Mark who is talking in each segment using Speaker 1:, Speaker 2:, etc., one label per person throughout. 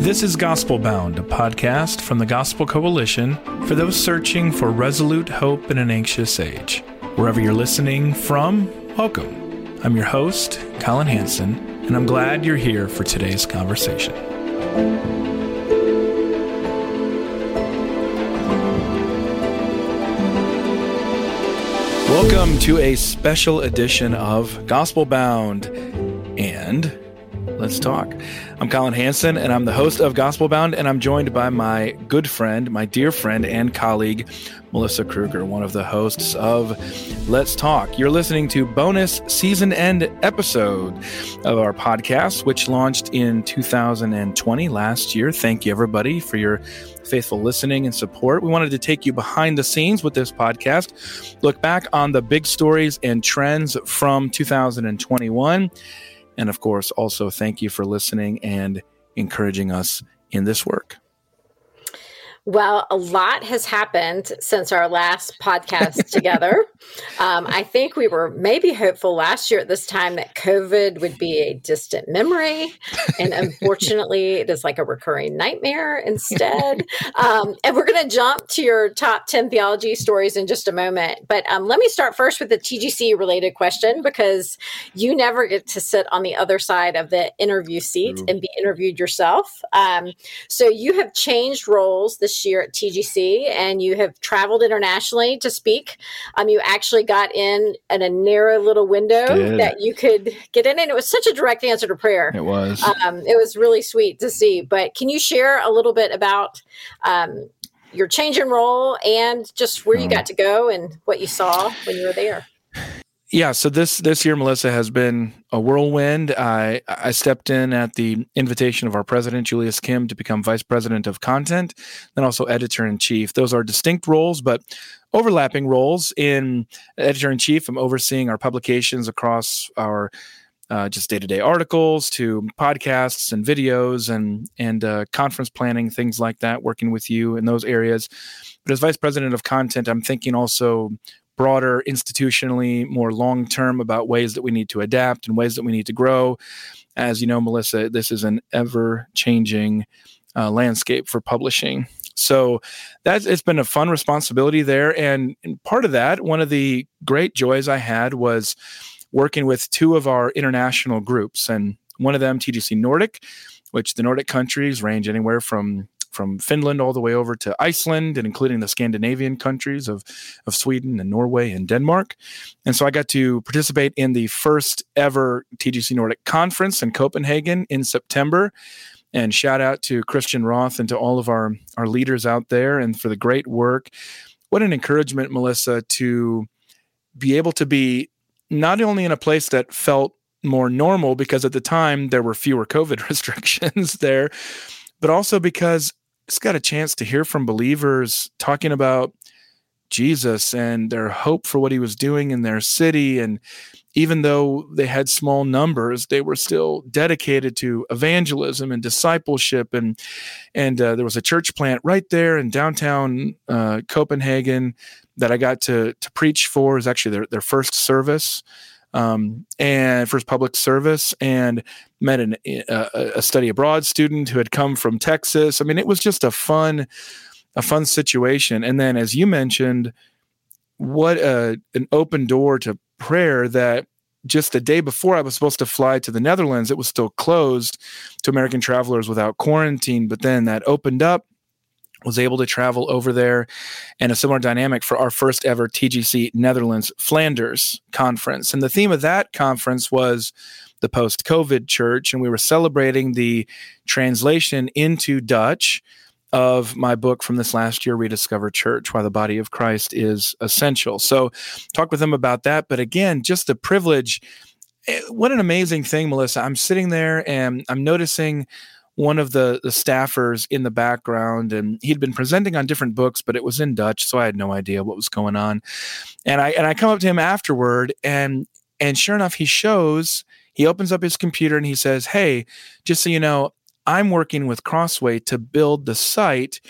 Speaker 1: This is Gospel Bound, a podcast from the Gospel Coalition for those searching for resolute hope in an anxious age. Wherever you're listening from, welcome. I'm your host, Collin Hansen, and I'm glad you're here for today's conversation. Welcome to a special edition of Gospel Bound and Let's Talk. I'm Collin Hansen, and I'm the host of Gospel Bound, and I'm joined by my good friend, my dear friend and colleague, Melissa Kruger, one of the hosts of Let's Talk. You're listening to bonus season end episode of our podcast, which launched in 2020 last year. Thank you, everybody, for your faithful listening and support. We wanted to take you behind the scenes with this podcast, look back on the big stories and trends from 2021 and of course, also thank you for listening and encouraging us in this work.
Speaker 2: Well, a lot has happened since our last podcast together. Um, I think we were maybe hopeful last year at this time that COVID would be a distant memory. And unfortunately, it is like a recurring nightmare instead. Um, and we're going to jump to your top 10 theology stories in just a moment. But um, let me start first with the TGC related question because you never get to sit on the other side of the interview seat Ooh. and be interviewed yourself. Um, so you have changed roles this this year at TGC and you have traveled internationally to speak. Um, you actually got in at a narrow little window that you could get in, and it was such a direct answer to prayer.
Speaker 1: It was.
Speaker 2: Um, it was really sweet to see. But can you share a little bit about? Um, your change in role and just where you got to go and what you saw when you were there
Speaker 1: yeah so this this year melissa has been a whirlwind. I i stepped in at the invitation of our president julius kim to become vice president of content then also editor in chief those are distinct roles but overlapping roles. In editor in chief i'm overseeing our publications across our uh, just day-to-day articles to podcasts and videos and and uh, conference planning things like that working with you in those areas. But as vice president of content i'm thinking also broader institutionally, more long term about ways that we need to adapt and ways that we need to grow. As you know, Melissa, this is an ever changing uh, landscape for publishing. So that's it's been a fun responsibility there. And, and part of that, one of the great joys I had was working with two of our international groups. And one of them, TGC Nordic, which the Nordic countries range anywhere from from Finland all the way over to Iceland and including the Scandinavian countries of, of Sweden and Norway and Denmark. And so I got to participate in the first ever TGC Nordic conference in Copenhagen in September. And shout out to Christian Roth and to all of our, our leaders out there and for the great work. What an encouragement, Melissa, to be able to be not only in a place that felt more normal because at the time there were fewer COVID restrictions there, but also because just got a chance to hear from believers talking about Jesus and their hope for what he was doing in their city. And even though they had small numbers, they were still dedicated to evangelism and discipleship. And and uh, there was a church plant right there in downtown uh, Copenhagen that I got to to preach for. Was actually their their first service um, and first public service and met an, a, a study abroad student who had come from Texas. I mean, it was just a fun, a fun situation. And then, as you mentioned, what a, an open door to prayer that just the day before I was supposed to fly to the Netherlands, it was still closed to American travelers without quarantine. But then that opened up was able to travel over there and a similar dynamic for our first ever TGC Netherlands Flanders conference. And the theme of that conference was the post COVID church. And we were celebrating the translation into Dutch of my book from this last year, Rediscover Church, Why the Body of Christ is Essential. So, talk with them about that. But again, just the privilege. Eh, what an amazing thing, Melissa. I'm sitting there and I'm noticing one of the, the staffers in the background and he'd been presenting on different books but it was in dutch so i had no idea what was going on. And i and i come up to him afterward and and sure enough he shows he opens up his computer and he says hey just so you know i'm working with crossway to build the site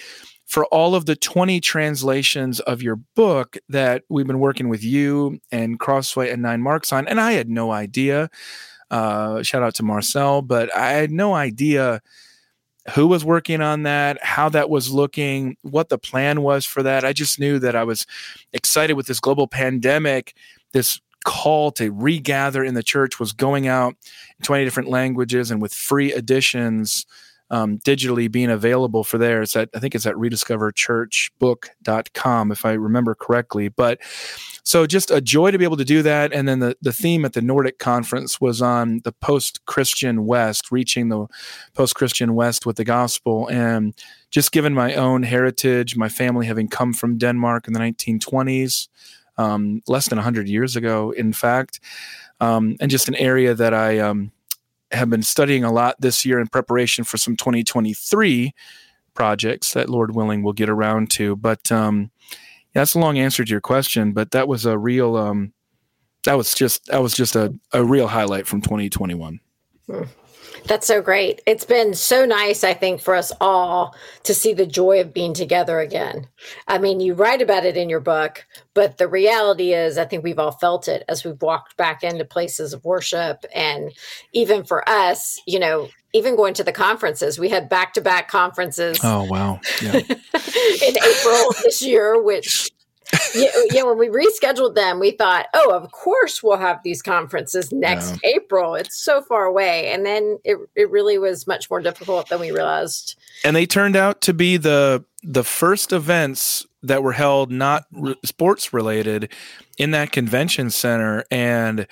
Speaker 1: for all of the 20 translations of your book that we've been working with you and crossway and nine marks on and i had no idea uh, shout out to Marcel, but I had no idea who was working on that, how that was looking, what the plan was for that. I just knew that I was excited with this global pandemic. This call to regather in the church was going out in 20 different languages and with free editions um, digitally being available for there. It's at, I think it's at rediscoverchurchbook.com, if I remember correctly. But so just a joy to be able to do that. And then the, the theme at the Nordic conference was on the post Christian West, reaching the post Christian West with the gospel. And just given my own heritage, my family having come from Denmark in the 1920s, um, less than 100 years ago, in fact, um, and just an area that I um, have been studying a lot this year in preparation for some 2023 projects that Lord willing we'll get around to. But um, yeah, that's a long answer to your question, but that was a real um, that was just that was just a, a real highlight from 2021.
Speaker 2: That's so great. It's been so nice, I think, for us all to see the joy of being together again. I mean, you write about it in your book, but the reality is, I think we've all felt it as we've walked back into places of worship. And even for us, you know, even going to the conferences, we had back to back conferences.
Speaker 1: Oh, wow. Yeah. in
Speaker 2: April this year, which yeah, yeah, when we rescheduled them, we thought, oh, of course we'll have these conferences next yeah. April. It's so far away. And then it, it really was much more difficult than we realized.
Speaker 1: And they turned out to be the the first events that were held not re- sports related in that convention center and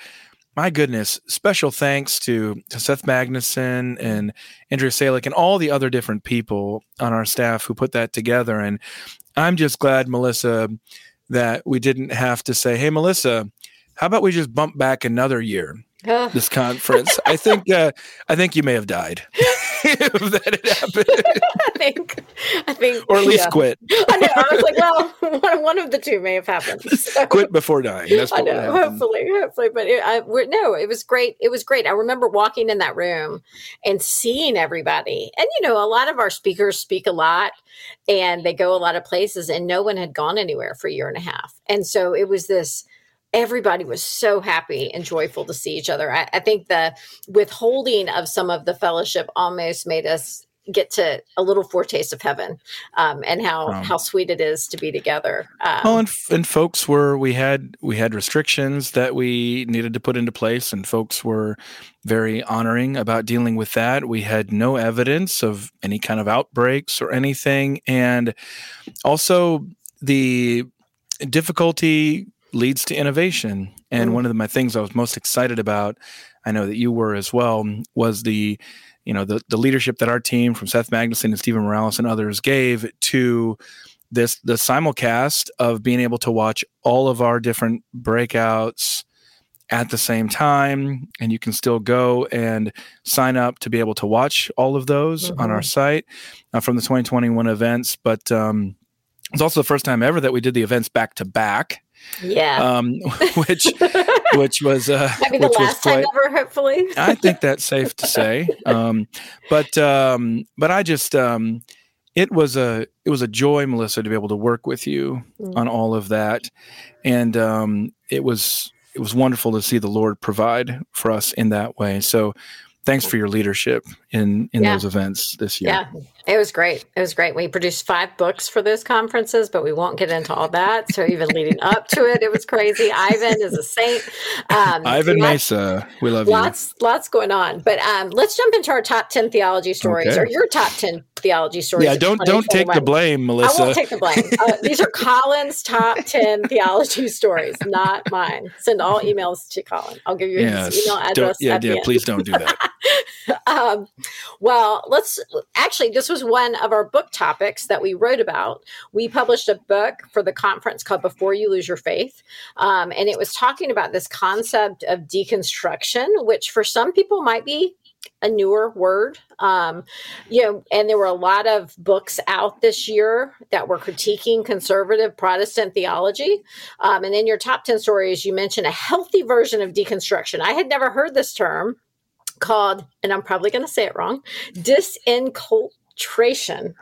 Speaker 1: my goodness, special thanks to, to Seth Magnuson and Andrea Salick and all the other different people on our staff who put that together. And I'm just glad, Melissa, that we didn't have to say, "Hey, Melissa, how about we just bump back another year?" this conference. I think uh, I think you may have died that had happened.
Speaker 2: I think I think
Speaker 1: or at least yeah. quit.
Speaker 2: I know. I was like, well, one, one of the two may have happened.
Speaker 1: So. Quit before dying. That's what I know.
Speaker 2: Hopefully, hopefully, but it, I, no, it was great. It was great. I remember walking in that room and seeing everybody, and you know, a lot of our speakers speak a lot, and they go a lot of places, and no one had gone anywhere for a year and a half, and so it was this everybody was so happy and joyful to see each other. I, I, think the withholding of some of the fellowship almost made us get to a little foretaste of heaven um, and how um, how sweet it is to be together.
Speaker 1: Um, well, and, and folks were we had we had restrictions that we needed to put into place, and folks were very honoring about dealing with that. We had no evidence of any kind of outbreaks or anything, and also the difficulty leads to innovation. And mm. one of the, my things I was most excited about, I know that you were as well, was the you know the the leadership that our team from Seth Magnuson and Stephen Morales and others gave to this the simulcast of being able to watch all of our different breakouts at the same time and you can still go and sign up to be able to watch all of those mm-hmm. on our mm-hmm. site uh, from the 2021 events but um, it's also the first time ever that we did the events back to back
Speaker 2: yeah. Um,
Speaker 1: which which was uh,
Speaker 2: maybe the last quite, time ever. Hopefully,
Speaker 1: I think that's safe to say. Um, but um, but I just um, it was a it was a joy, Melissa, to be able to work with you mm. on all of that, and um, it was it was wonderful to see the Lord provide for us in that way. So thanks for your leadership in in yeah. those events this year.
Speaker 2: Yeah, it was great. It was great. We produced five books for those conferences, but we won't get into all that. So even leading up to it, it was crazy. Ivan is a saint.
Speaker 1: Um, Ivan lots, Mesa, we love
Speaker 2: lots, you. Lots lots going on. But um, let's jump into our top ten theology stories, okay. or your top ten theology stories.
Speaker 1: Yeah, don't don't take the blame, Melissa.
Speaker 2: I won't take the blame. Uh, these are Colin's top ten theology stories, not mine. Send all emails to Colin. I'll give you yes. his email address.
Speaker 1: Don't, yeah, yeah. Please don't do that.
Speaker 2: um, well, let's actually. This was was one of our book topics that we wrote about. We published a book for the conference called Before You Lose Your Faith. Um, and it was talking about this concept of deconstruction, which for some people might be a newer word. Um, you know, and there were a lot of books out this year that were critiquing conservative Protestant theology. Um, and in your top 10 stories, you mentioned a healthy version of deconstruction. I had never heard this term called, and I'm probably going to say it wrong, disenculturation.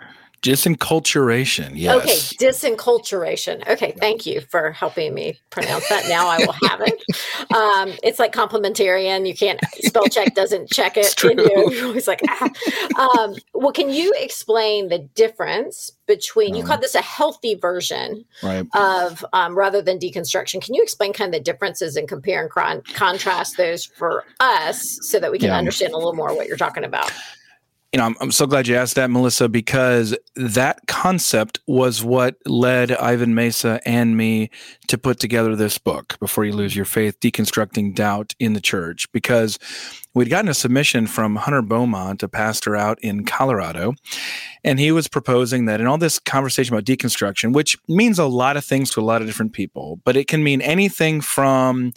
Speaker 1: Disenculturation, yes.
Speaker 2: Okay, disenculturation. Okay, thank you for helping me pronounce that. Now I will have it. Um, it's like complementarian. You can't spell check doesn't check it.
Speaker 1: It's true.
Speaker 2: You, you're always like, ah. Um, well, can you explain the difference between? You
Speaker 1: Um,
Speaker 2: call this a healthy version
Speaker 1: Right.
Speaker 2: of um, rather than deconstruction. Can you explain kind of the differences and compare and con- contrast those for us so that we can
Speaker 1: Yeah.
Speaker 2: understand a little more what you're talking about?
Speaker 1: You know, I'm, I'm so glad you asked that, Melissa, because that concept was what led Ivan Mesa and me to put together this book, Before You Lose Your Faith Deconstructing Doubt in the Church, because we'd gotten a submission from Hunter Beaumont, a pastor out in Colorado, and he was proposing that in all this conversation about deconstruction, which means a lot of things to a lot of different people, but it can mean anything from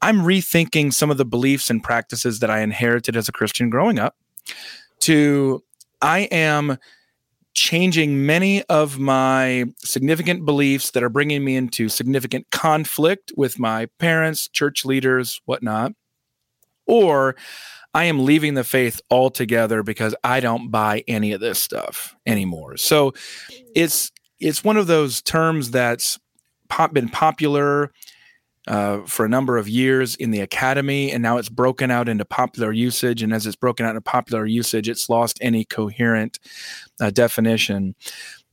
Speaker 1: I'm rethinking some of the beliefs and practices that I inherited as a Christian growing up to I am changing many of my significant beliefs that are bringing me into significant conflict with my parents, church leaders, whatnot. Or I am leaving the faith altogether because I don't buy any of this stuff anymore. So it's it's one of those terms that's pop, been popular uh, for a number of years in the academy, and now it's broken out into popular usage. And as it's broken out into popular usage, it's lost any coherent uh, definition.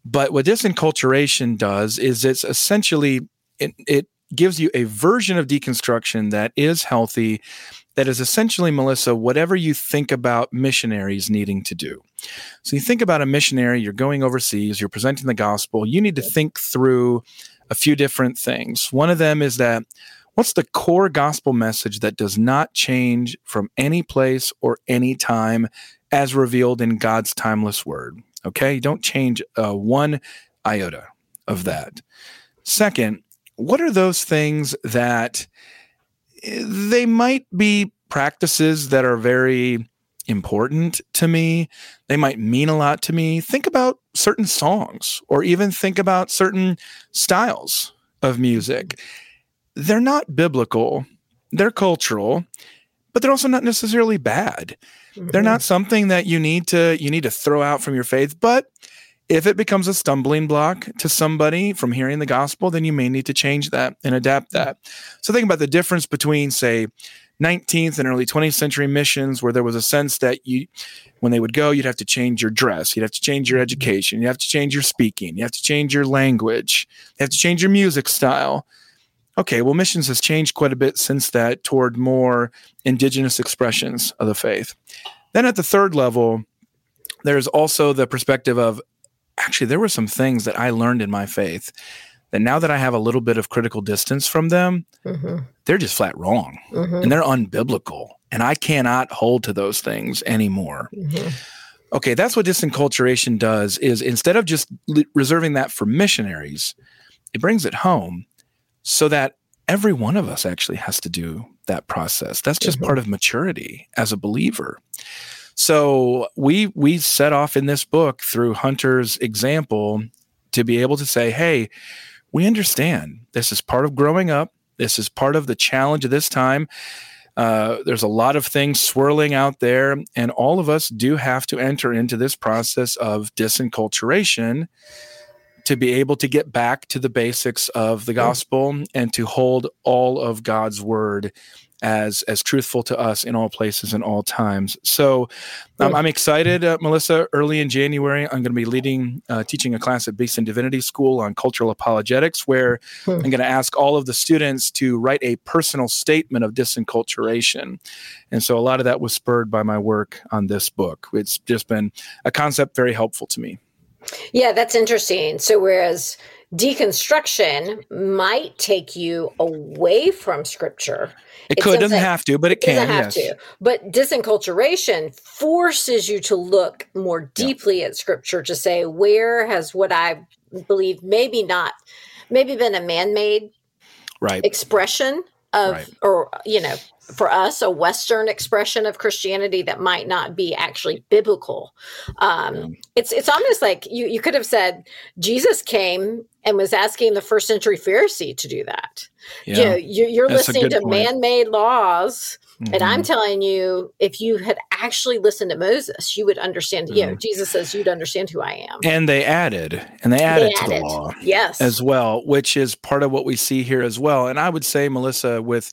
Speaker 1: But what disenculturation does is it's essentially it, it gives you a version of deconstruction that is healthy, that is essentially, Melissa, whatever you think about missionaries needing to do. So you think about a missionary, you're going overseas, you're presenting the gospel, you need to think through a few different things. One of them is that what's the core gospel message that does not change from any place or any time as revealed in God's timeless word? Okay, don't change uh, one iota of that. Second, what are those things that eh, they might be practices that are very important to me? They might mean a lot to me. Think about certain songs or even think about certain styles of music. They're not biblical, they're cultural, but they're also not necessarily bad. They're not mm-hmm. something that you need to you need to throw out from your faith, but if it becomes a stumbling block to somebody from hearing the gospel, then you may need to change that and adapt that. So think about the difference between say 19th and early 20th century missions where there was a sense that you when they would go you'd have to change your dress you'd have to change your mm-hmm. education you have to change your speaking you have to change your language you have to change your music style. Okay well missions has changed quite a bit since that toward more indigenous expressions of the faith. Then at the third level there's also the perspective of actually there were some things that i learned in my faith that now that i have a little bit of critical distance from them
Speaker 2: Mhm,
Speaker 1: they're just flat wrong.
Speaker 2: Mhm,
Speaker 1: and they're unbiblical and i cannot hold to those things anymore.
Speaker 2: Mhm.
Speaker 1: okay that's what disenculturation does is instead of just reserving that for missionaries it brings it home so that every one of us actually has to do that process. That's just
Speaker 2: Mhm.
Speaker 1: part of maturity as a believer. So we we set off in this book through hunter's example to be able to say hey we understand. This is part of growing up. This is part of the challenge of this time. Uh, there's a lot of things swirling out there, and all of us do have to enter into this process of disenculturation to be able to get back to the basics of the gospel and to hold all of God's word as as truthful to us in all places and all times. So um, I'm excited, uh, Melissa. Early in January, I'm going to be leading, uh, teaching a class at Beeson Divinity School on cultural apologetics, where
Speaker 2: Hmm.
Speaker 1: I'm going to ask all of the students to write a personal statement of disenculturation. And so a lot of that was spurred by my work on this book. It's just been a concept very helpful to me.
Speaker 2: Yeah, that's interesting. So, whereas deconstruction might take you away from scripture.
Speaker 1: It, it could, doesn't have to, but it, it can. Doesn't have yes. to.
Speaker 2: But disenculturation forces you to look more deeply yeah. at scripture to say, where has what I believe maybe not, maybe been a man made
Speaker 1: right.
Speaker 2: expression of, right. or, you know, for us a western expression of christianity that might not be actually biblical um, yeah. it's it's almost like you you could have said jesus came and was asking the first century pharisee to do that yeah. you know you're, you're listening to point. man-made laws mm-hmm. and i'm mm-hmm. telling you if you had actually listened to moses you would understand mm-hmm. you know mm-hmm. jesus says you'd understand who i am
Speaker 1: and they added and they added, they added to the law
Speaker 2: yes
Speaker 1: as well which is part of what we see here as well and i would say melissa with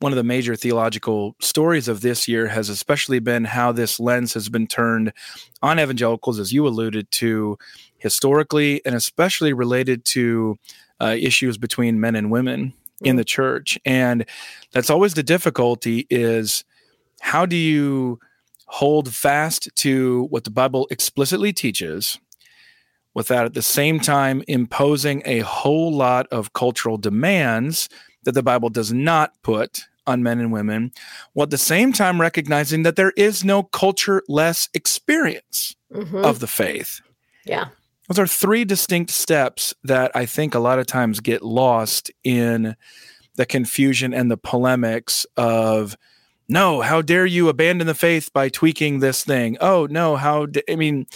Speaker 1: one of the major theological stories of this year has especially been how this lens has been turned on evangelicals, as you alluded to, historically, and especially related to uh, issues between men and women in the church. And that's always the difficulty is how do you hold fast to what the Bible explicitly teaches without at the same time imposing a whole lot of cultural demands that the Bible does not put on men and women, while at the same time recognizing that there is no culture less experience mm-hmm. of the faith.
Speaker 2: Yeah.
Speaker 1: Those are three distinct steps that I think a lot of times get lost in the confusion and the polemics of no, how dare you abandon the faith by tweaking this thing? Oh, no, how, d-? I mean,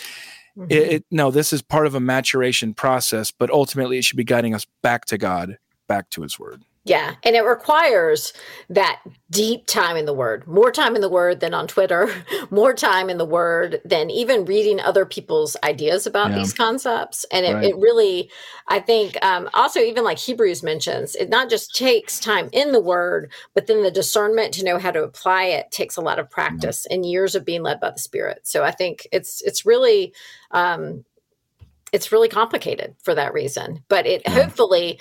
Speaker 1: mm-hmm. it, it, no, this is part of a maturation process, but ultimately it should be guiding us back to God, back to his word.
Speaker 2: Yeah. And it requires that deep time in the word, more time in the word than on Twitter, more time in the word than even reading other people's ideas about yeah. these concepts. And it, right. it really, I think, um, also, even like Hebrews mentions, it not just takes time in the word, but then the discernment to know how to apply it takes a lot of practice and years of being led by the Spirit. So I think it's, it's really, um, it's really complicated for that reason but it yeah. hopefully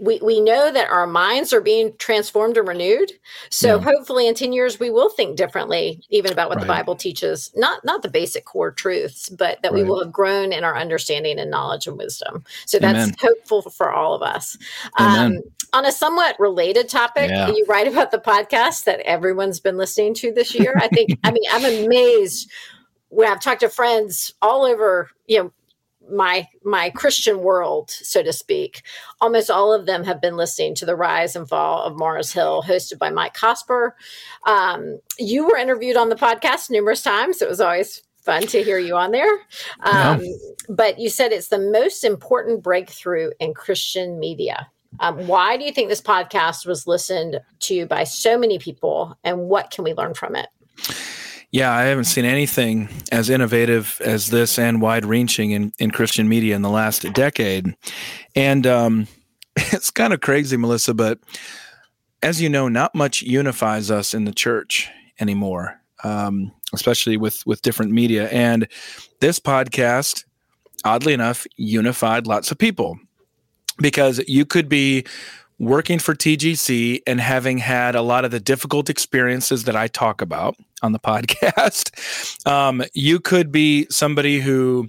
Speaker 2: we, we know that our minds are being transformed and renewed. So yeah. hopefully in 10 years we will think differently even about what right. the Bible teaches. Not not the basic core truths, but that right. we will have grown in our understanding and knowledge and wisdom. So that's Amen. hopeful for all of us. Um, on a somewhat related topic, yeah. you write about the podcast that everyone's been listening to this year. I think I mean I'm amazed when I've talked to friends all over, you know, my my Christian world, so to speak, almost all of them have been listening to the rise and fall of Mars Hill, hosted by Mike Cosper. Um, you were interviewed on the podcast numerous times. It was always fun to hear you on there. Um, yeah. But you said it's the most important breakthrough in Christian media. Um, why do you think this podcast was listened to by so many people, and what can we learn from it?
Speaker 1: Yeah, I haven't seen anything as innovative as this and wide reaching in, in Christian media in the last decade. And um, it's kind of crazy, Melissa, but as you know, not much unifies us in the church anymore, um, especially with, with different media. And this podcast, oddly enough, unified lots of people because you could be working for TGC and having had a lot of the difficult experiences that I talk about on the podcast, um, you could be somebody who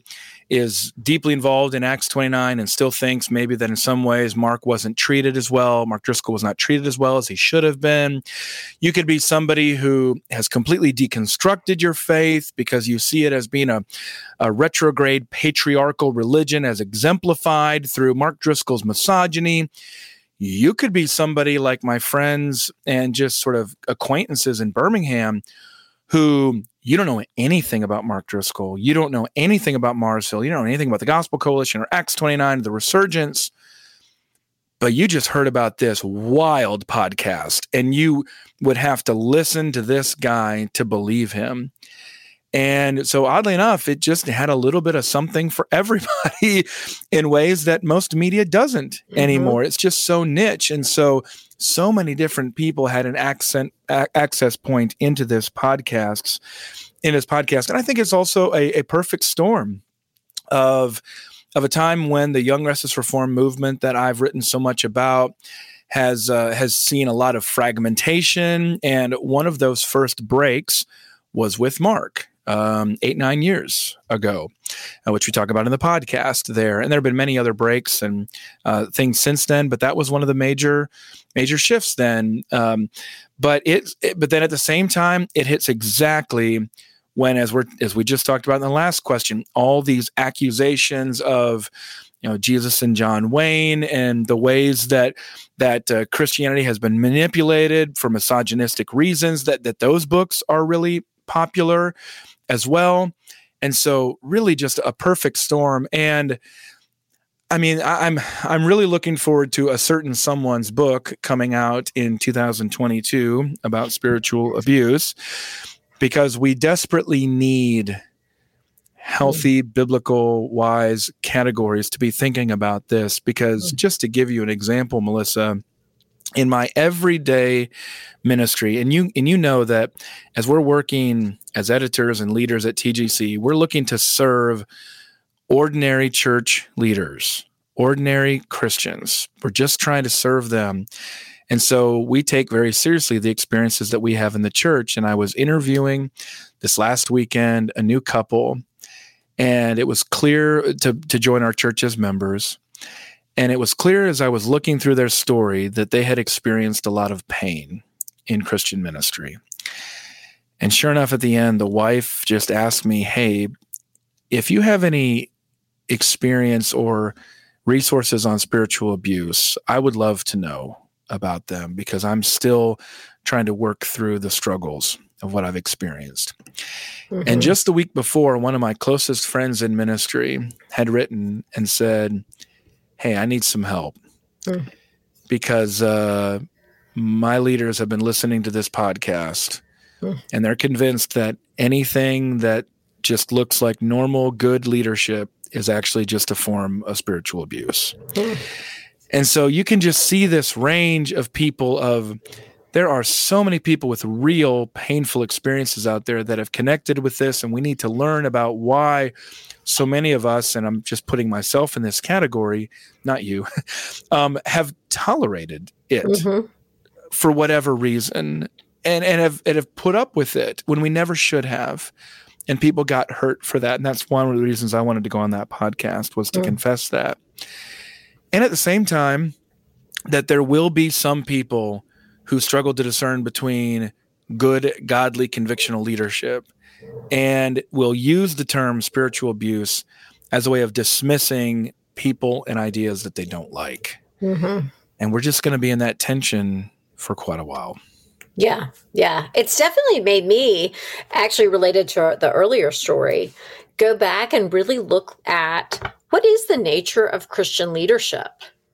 Speaker 1: is deeply involved in Acts 29 and still thinks maybe that in some ways Mark wasn't treated as well. Mark Driscoll was not treated as well as he should have been. You could be somebody who has completely deconstructed your faith because you see it as being a, a retrograde patriarchal religion as exemplified through Mark Driscoll's misogyny you could be somebody like my friends and just sort of acquaintances in Birmingham who you don't know anything about Mark Driscoll. You don't know anything about Mars Hill. You don't know anything about the Gospel Coalition or Acts 29, the Resurgence. But you just heard about this wild podcast and you would have to listen to this guy to believe him. And so, oddly enough, it just had a little bit of something for everybody in ways that most media doesn't mm-hmm. anymore. It's just so niche. And so, so many different people had an accent, a- access point into this podcast, in this podcast. And I think it's also a, a perfect storm of, of a time when the Young Restless Reform movement that I've written so much about has uh, has seen a lot of fragmentation. And one of those first breaks was with Mark um, eight, nine years ago, uh, which we talk about in the podcast there. And there have been many other breaks and uh, things since then, but that was one of the major, major shifts then. Um, but it, it, but then at the same time, it hits exactly when, as we're, as we just talked about in the last question, all these accusations of, you know Jesus and John Wayne and the ways that that uh, Christianity has been manipulated for misogynistic reasons that that those books are really popular as well. And so really just a perfect storm. And I mean, I'm I'm really looking forward to a certain someone's book coming out in 2022 about spiritual abuse because we desperately need healthy biblical wise categories to be thinking about this because mm. just to give you an example melissa in my everyday ministry. And you and you know that as we're working as editors and leaders at TGC we're looking to serve ordinary church leaders ordinary Christians. We're just trying to serve them. And so we take very seriously the experiences that we have in the church. And I was interviewing this last weekend a new couple and it was clear to to join our church as members. And it was clear as I was looking through their story that they had experienced a lot of pain in Christian ministry. And sure enough, at the end, the wife just asked me, Hey, if you have any experience or resources on spiritual abuse, I would love to know about them because I'm still trying to work through the struggles of what I've experienced. Mm-hmm. And just the week before, one of my closest friends in ministry had written and said, Hey, I need some help mm. because uh, my leaders have been listening to this podcast mm. and they're convinced that anything that just looks like normal, good leadership is actually just a form of spiritual abuse. Mm. And so you can just see this range of people of there are so many people with real painful experiences out there that have connected with this and we need to learn about why so many of us and i'm just putting myself in this category not you um, have tolerated it mm-hmm. for whatever reason and and have, and have put up with it when we never should have and people got hurt for that and that's one of the reasons i wanted to go on that podcast was to mm. confess that and at the same time that there will be some people who struggle to discern between good, godly, convictional leadership and will use the term spiritual abuse as a way of dismissing people and ideas that they don't like. Mm-hmm. And we're just going to be in that tension for quite a while.
Speaker 2: Yeah, yeah. It's definitely made me, actually related to the earlier story, go back and really look at what is the nature of Christian leadership?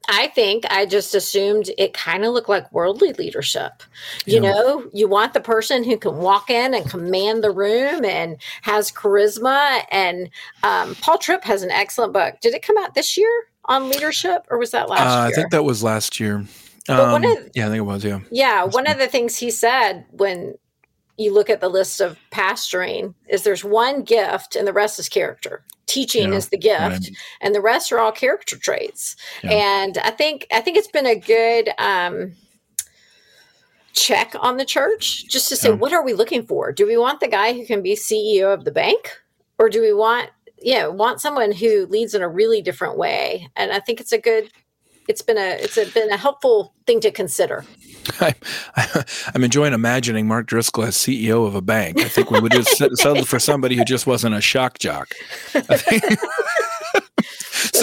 Speaker 2: I think I just assumed it kind of looked like worldly leadership. You yeah. know, you want the person who can walk in and command the room and has charisma. And um, Paul Tripp has an excellent book. Did it come out this year on leadership or was that last uh,
Speaker 1: year? I think that was last year. Um, of, yeah, I think it was. Yeah.
Speaker 2: Yeah. One of the things he said when you look at the list of pastoring is there's one gift and the rest is character teaching yeah, is the gift right. and the rest are all character traits yeah. and i think i think it's been a good um, check on the church just to say yeah. what are we looking for do we want the guy who can be ceo of the bank or do we want yeah want someone who leads in a really different way and i think it's a good it's been a it's a, been a helpful thing to consider
Speaker 1: I, am enjoying imagining Mark Driscoll as CEO of a bank. I think we would just settle for somebody who just wasn't a shock jock.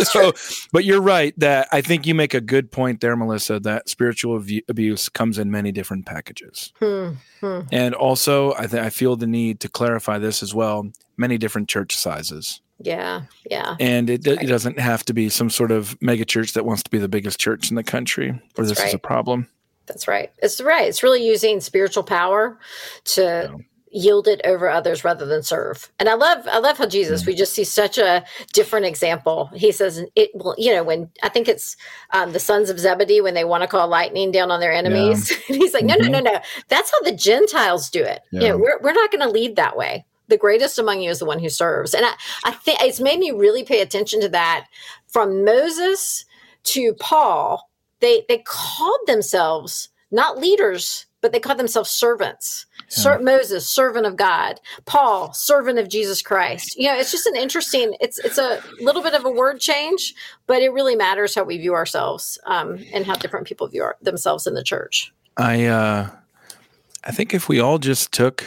Speaker 1: so, but you're right that I think you make a good point there, Melissa, that spiritual abuse comes in many different packages. Hmm, hmm. And also, I, th- I feel the need to clarify this as well many different church sizes.
Speaker 2: Yeah, yeah.
Speaker 1: And it, right. it doesn't have to be some sort of mega church that wants to be the biggest church in the country, or That's this right. is a problem.
Speaker 2: That's right. It's right. It's really using spiritual power to yeah. yield it over others rather than serve. And I love I love how Jesus, we just see such a different example. He says it will, you know, when I think it's um, the sons of Zebedee when they want to call lightning down on their enemies. Yeah. he's like, no, mm-hmm. no, no, no. That's how the Gentiles do it. Yeah. You know, we're we're not going to lead that way the greatest among you is the one who serves. And I, I think it's made me really pay attention to that from Moses to Paul they they called themselves not leaders but they called themselves servants. Ser- Moses, servant of God. Paul, servant of Jesus Christ. You know, it's just an interesting. It's it's a little bit of a word change, but it really matters how we view ourselves um, and how different people view our, themselves in the church.
Speaker 1: I uh, I think if we all just took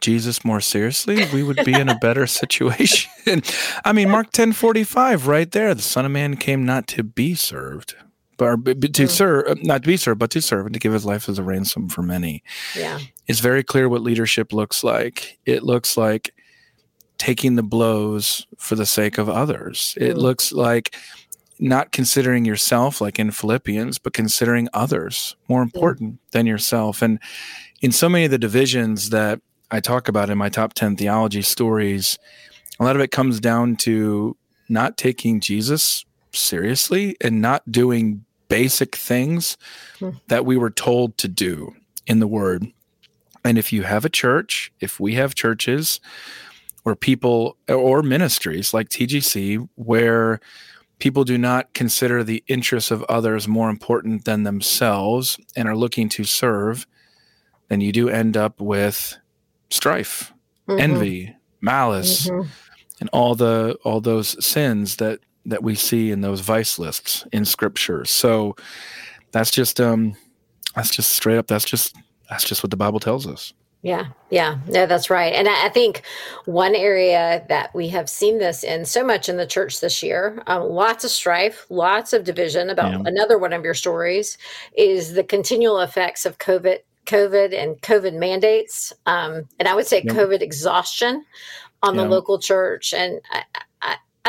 Speaker 1: Jesus more seriously, we would be in a better situation. I mean, Mark ten forty five, right there. The Son of Man came not to be served, but, but to mm. serve, uh, not to be served, but to serve and to give his life as a ransom for many.
Speaker 2: Yeah,
Speaker 1: it's very clear what leadership looks like. It looks like taking the blows for the sake of others. It mm. looks like not considering yourself like in Philippians, but considering others more important yeah. than yourself. And in so many of the divisions that I talk about in my top 10 theology stories, a lot of it comes down to not taking Jesus seriously and not doing basic things hmm. that we were told to do in the word. And if you have a church, if we have churches or people or ministries like TGC where people do not consider the interests of others more important than themselves and are looking to serve, then you do end up with strife, mm-hmm. envy, malice, mm-hmm. and all the all those sins that that we see in those vice lists in scripture. So that's just um that's just straight up that's just that's just what the Bible tells us.
Speaker 2: Yeah, yeah, no, that's right. And I, think one area that we have seen this in so much in the church this year, um, lots of strife, lots of division about yeah. another one of your stories is the continual effects of COVID COVID and COVID mandates, um, and I would say yep. COVID exhaustion on the local church. And I,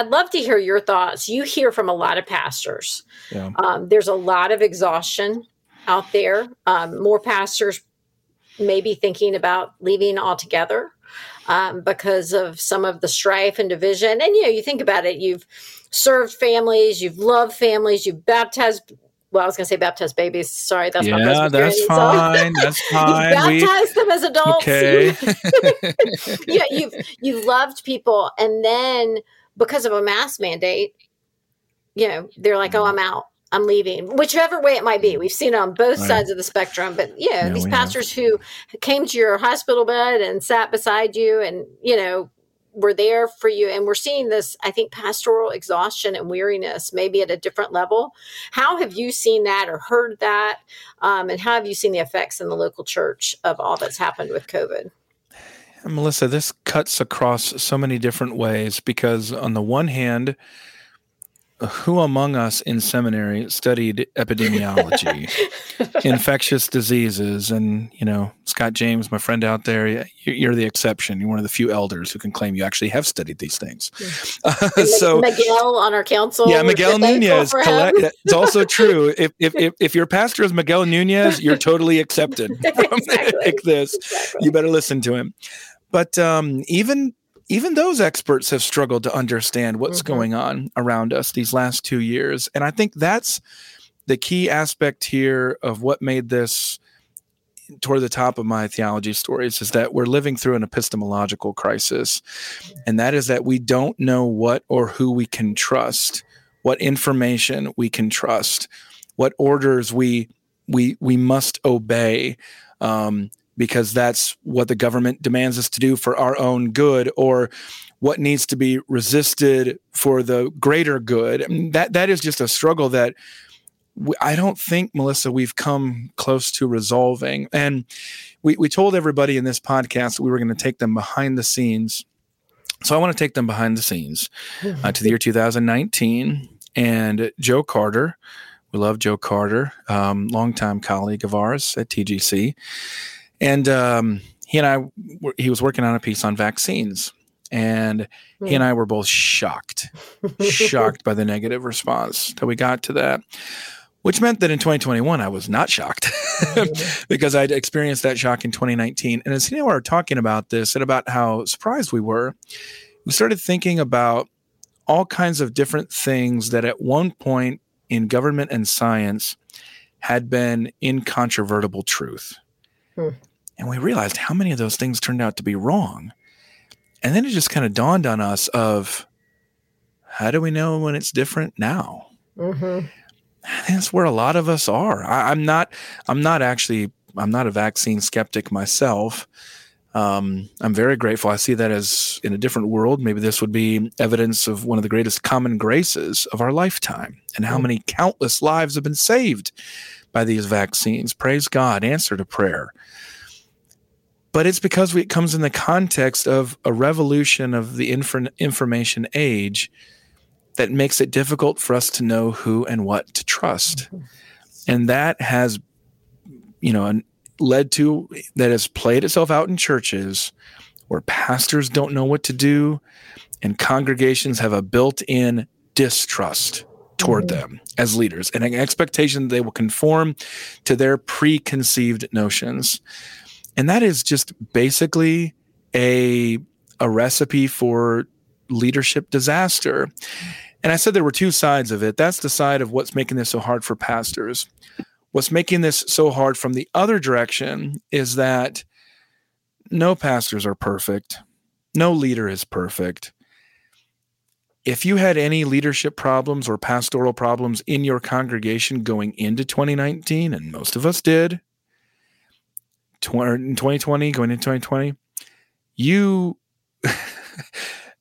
Speaker 2: would love to hear your thoughts. You hear from a lot of pastors. Yeah. Um, there's a lot of exhaustion out there. Um, more pastors maybe thinking about leaving altogether um, because of some of the strife and division. And you know, you think about it. You've served families, you've loved families, you've baptized well, I was going to say baptized babies. Sorry, that's
Speaker 1: yeah, not that's fine. That's fine.
Speaker 2: baptize them as adults. Okay. yeah, you've you've loved people, and then because of a mask mandate, you know, they're like, "Oh, mm-hmm. I'm out. I'm leaving." Whichever way it might be, we've seen it on both right. sides of the spectrum. But you know, yeah, these pastors have. who came to your hospital bed and sat beside you, and you know, we're there for you and we're seeing this i think pastoral exhaustion and weariness maybe at a different level how have you seen that or heard that um, and how have you seen the effects in the local church of all that's happened with covid
Speaker 1: melissa this cuts across so many different ways because on the one hand who among us in seminary studied epidemiology, infectious diseases, and you know Scott James, my friend out there, you're the exception. You're one of the few elders who can claim you actually have studied these things.
Speaker 2: Uh, so Miguel on our council,
Speaker 1: yeah, Miguel Nunez. Collect, it's also true. If, if if if your pastor is Miguel Nunez, you're totally accepted from exactly. like this. Exactly. You better listen to him. But um, even even those experts have struggled to understand what's mm-hmm. going on around us these last two years. And I think that's the key aspect here of what made this toward the top of my theology stories is that we're living through an epistemological crisis. And that is that we don't know what or who we can trust, what information we can trust, what orders we we we must obey. Um, because that's what the government demands us to do for our own good or what needs to be resisted for the greater good. That that is just a struggle that we, I don't think, Melissa, we've come close to resolving. And we, we told everybody in this podcast that we were going to take them behind the scenes. So I want to take them behind the scenes uh, to the year 2019. And Joe Carter, we love Joe Carter, um, longtime colleague of ours at TGC and um, he and I, he was working on a piece on vaccines, and he and. I were both shocked, shocked by the negative response that we got to that. Which meant that in 2021, I was not shocked because I'd experienced that shock in 2019. And as he and I were talking about this and about how surprised we were, we started thinking about all kinds of different things that at one point in government and science had been incontrovertible truth. Hmm. And we realized how many of those things turned out to be wrong. And then it just kind of dawned on us of how do we know when it's different now? Mm-hmm. That's where a lot of us are. I, I'm not. I'm not actually I'm not a vaccine skeptic myself. Um, I'm very grateful. I see that as in a different world. Maybe this would be evidence of one of the greatest common graces of our lifetime and how many countless lives have been saved by these vaccines. Praise God, answer to prayer. But it's because we, it comes in the context of a revolution of the infor- information age that makes it difficult for us to know who and what to trust. Mm-hmm. And that has, you know, led to that has played itself out in churches where pastors don't know what to do and congregations have a built-in distrust toward mm-hmm. them as leaders and an expectation that they will conform to their preconceived notions. And that is just basically a a recipe for leadership disaster. And I said there were two sides of it. That's the side of what's making this so hard for pastors. What's making this so hard from the other direction is that no pastors are perfect, no leader is perfect. If you had any leadership problems or pastoral problems in your congregation going into 2019, and most of us did, in 2020, going into 2020, you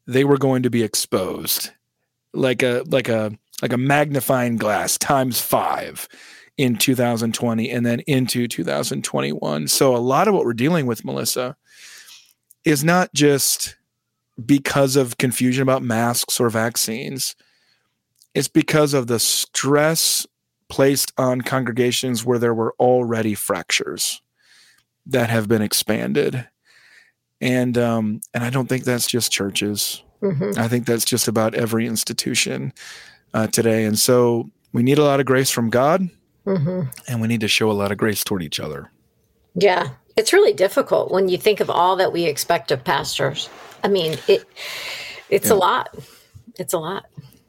Speaker 1: they were going to be exposed like a like a like a magnifying glass times 5 in 2020 and then into 2021. So a lot of what we're dealing with, Melissa, is not just because of confusion about masks or vaccines. It's because of the stress placed on congregations where there were already fractures that have been expanded. And um, and I don't think that's just churches. Mm-hmm. I think that's just about every institution uh, today. And so we need a lot of grace from God. Mm-hmm. And we need to show a lot of grace toward each other.
Speaker 2: Yeah. It's really difficult when you think of all that we expect of pastors. I mean, it it's yeah. a lot. It's a lot.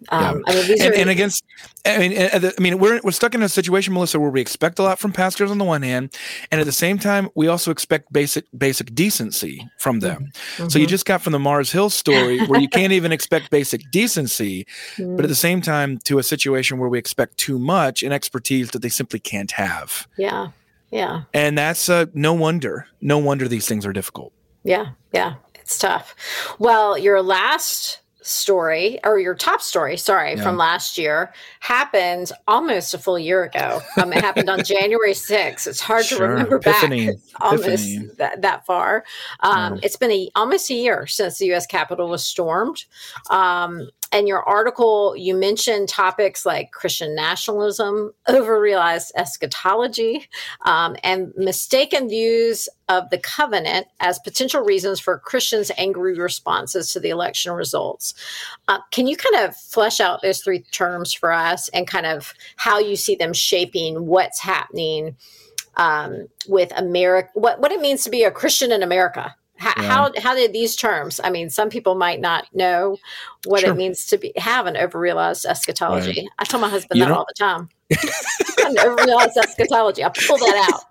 Speaker 1: Um, yeah. I mean, and, are, and, against, I mean, I mean, we're we're stuck in a situation, Melissa, where we expect a lot from pastors on the one hand, and at the same time, we also expect basic basic decency from them. Mm-hmm. So you just got from the Mars Hill story where you can't even expect basic decency, mm-hmm. but at the same time, to a situation where we expect too much and expertise that they simply can't have.
Speaker 2: Yeah, yeah.
Speaker 1: And that's uh, no wonder. No wonder these things are difficult.
Speaker 2: Yeah, yeah. It's tough. Well, your last story or your top story, sorry, yeah. from last year happened almost a full year ago. Um, it happened on January 6th. It's hard sure. to remember Epiphany. back almost that, that far. Um, It's been a, almost a year since the U.S. Capitol was stormed. Um, and your article, you mentioned topics like Christian nationalism, overrealized eschatology, um, and mistaken views of the covenant as potential reasons for Christians' angry responses to the election results. Uh, can you kind of flesh out those three terms for us and kind of how you see them shaping what's happening um, with America, what, what it means to be a Christian in America? How, yeah. how, how did these terms? I mean, some people might not know what sure. it means to be have an overrealized eschatology. Right. I tell my husband you that all the time. an overrealized eschatology. I pull that out.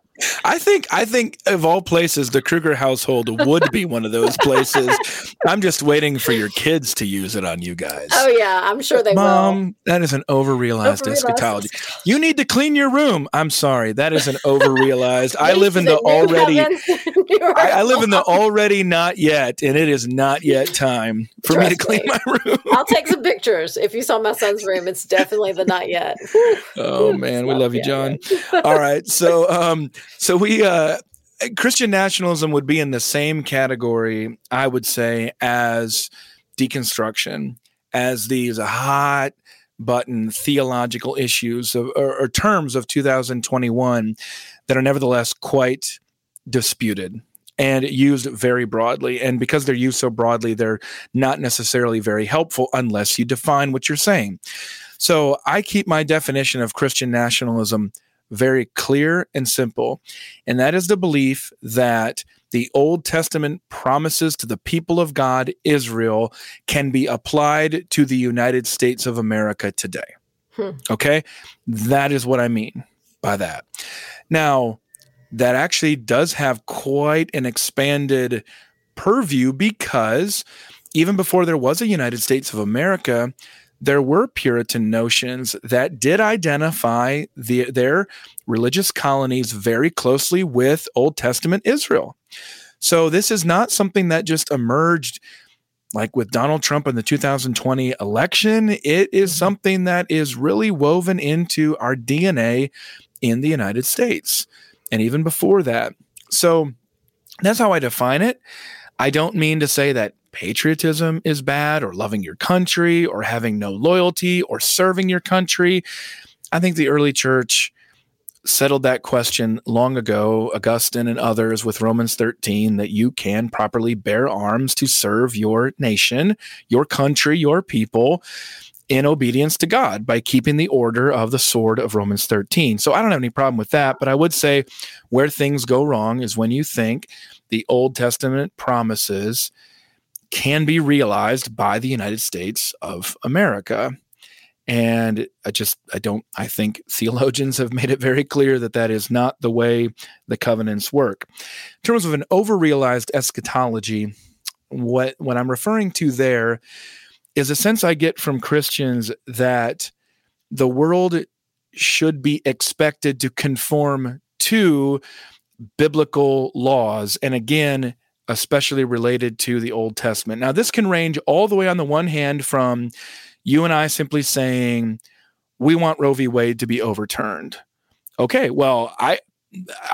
Speaker 1: I think I think of all places, the Kruger household would be one of those places. I'm just waiting for your kids to use it on you guys.
Speaker 2: Oh yeah, I'm sure they
Speaker 1: Mom, will. Mom, that is an overrealized, overrealized eschatology. You need to clean your room. I'm sorry, that is an overrealized. I live in the already. I, I, live in the already not yet, and it is not yet time for Trust me to clean me. my room.
Speaker 2: I'll take some pictures. If you saw my son's room, it's definitely the not yet.
Speaker 1: oh man, we love you, John. All right, so um, so we uh, Christian nationalism would be in the same category, I would say, as deconstruction, as these hot button theological issues of, or, or terms of 2021 that are nevertheless quite disputed and used very broadly. And because they're used so broadly, they're not necessarily very helpful unless you define what you're saying. So I keep my definition of Christian nationalism very clear and simple. And that is the belief that the Old Testament promises to the people of God, Israel, can be applied to the United States of America today. Hmm. Okay? That is what I mean by that. Now, that actually does have quite an expanded purview because even before there was a United States of America, there were Puritan notions that did identify the, their religious colonies very closely with Old Testament Israel. So this is not something that just emerged like with Donald Trump in the 2020 election. It is mm-hmm. something that is really woven into our DNA in the United States and even before that. So that's how I define it. I don't mean to say that patriotism is bad or loving your country or having no loyalty or serving your country. I think the early church settled that question long ago, Augustine and others with Romans 13, that you can properly bear arms to serve your nation, your country, your people in obedience to God by keeping the order of the sword of Romans 13. So I don't have any problem with that, but I would say where things go wrong is when you think the Old Testament promises can be realized by the United States of America. And I just, I don't, I think theologians have made it very clear that that is not the way the covenants work. In terms of an overrealized eschatology, what, what I'm referring to there is a sense I get from Christians that the world should be expected to conform to biblical laws. And again, especially related to the Old Testament. Now, this can range all the way on the one hand from you and I simply saying, we want Roe v. Wade to be overturned. Okay, well, I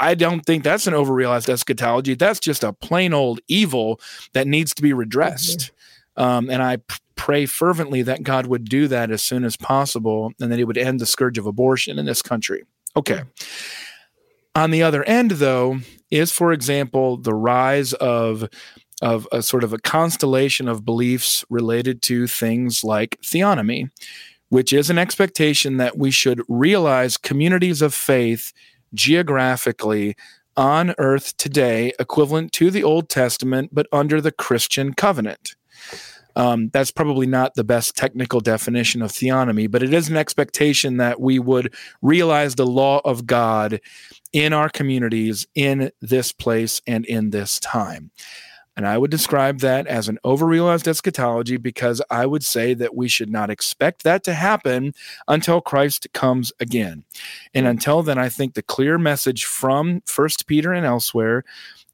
Speaker 1: I don't think that's an overrealized eschatology. That's just a plain old evil that needs to be redressed. Mm-hmm. Um, and I p- pray fervently that God would do that as soon as possible and that He would end the scourge of abortion in this country. Okay. On the other end, though, is, for example, the rise of of a sort of a constellation of beliefs related to things like theonomy, which is an expectation that we should realize communities of faith geographically on earth today, equivalent to the Old Testament, but under the Christian covenant. Um, that's probably not the best technical definition of theonomy, but it is an expectation that we would realize the law of God in our communities in this place and in this time. And I would describe that as an overrealized eschatology because I would say that we should not expect that to happen until Christ comes again. And until then, I think the clear message from First Peter and elsewhere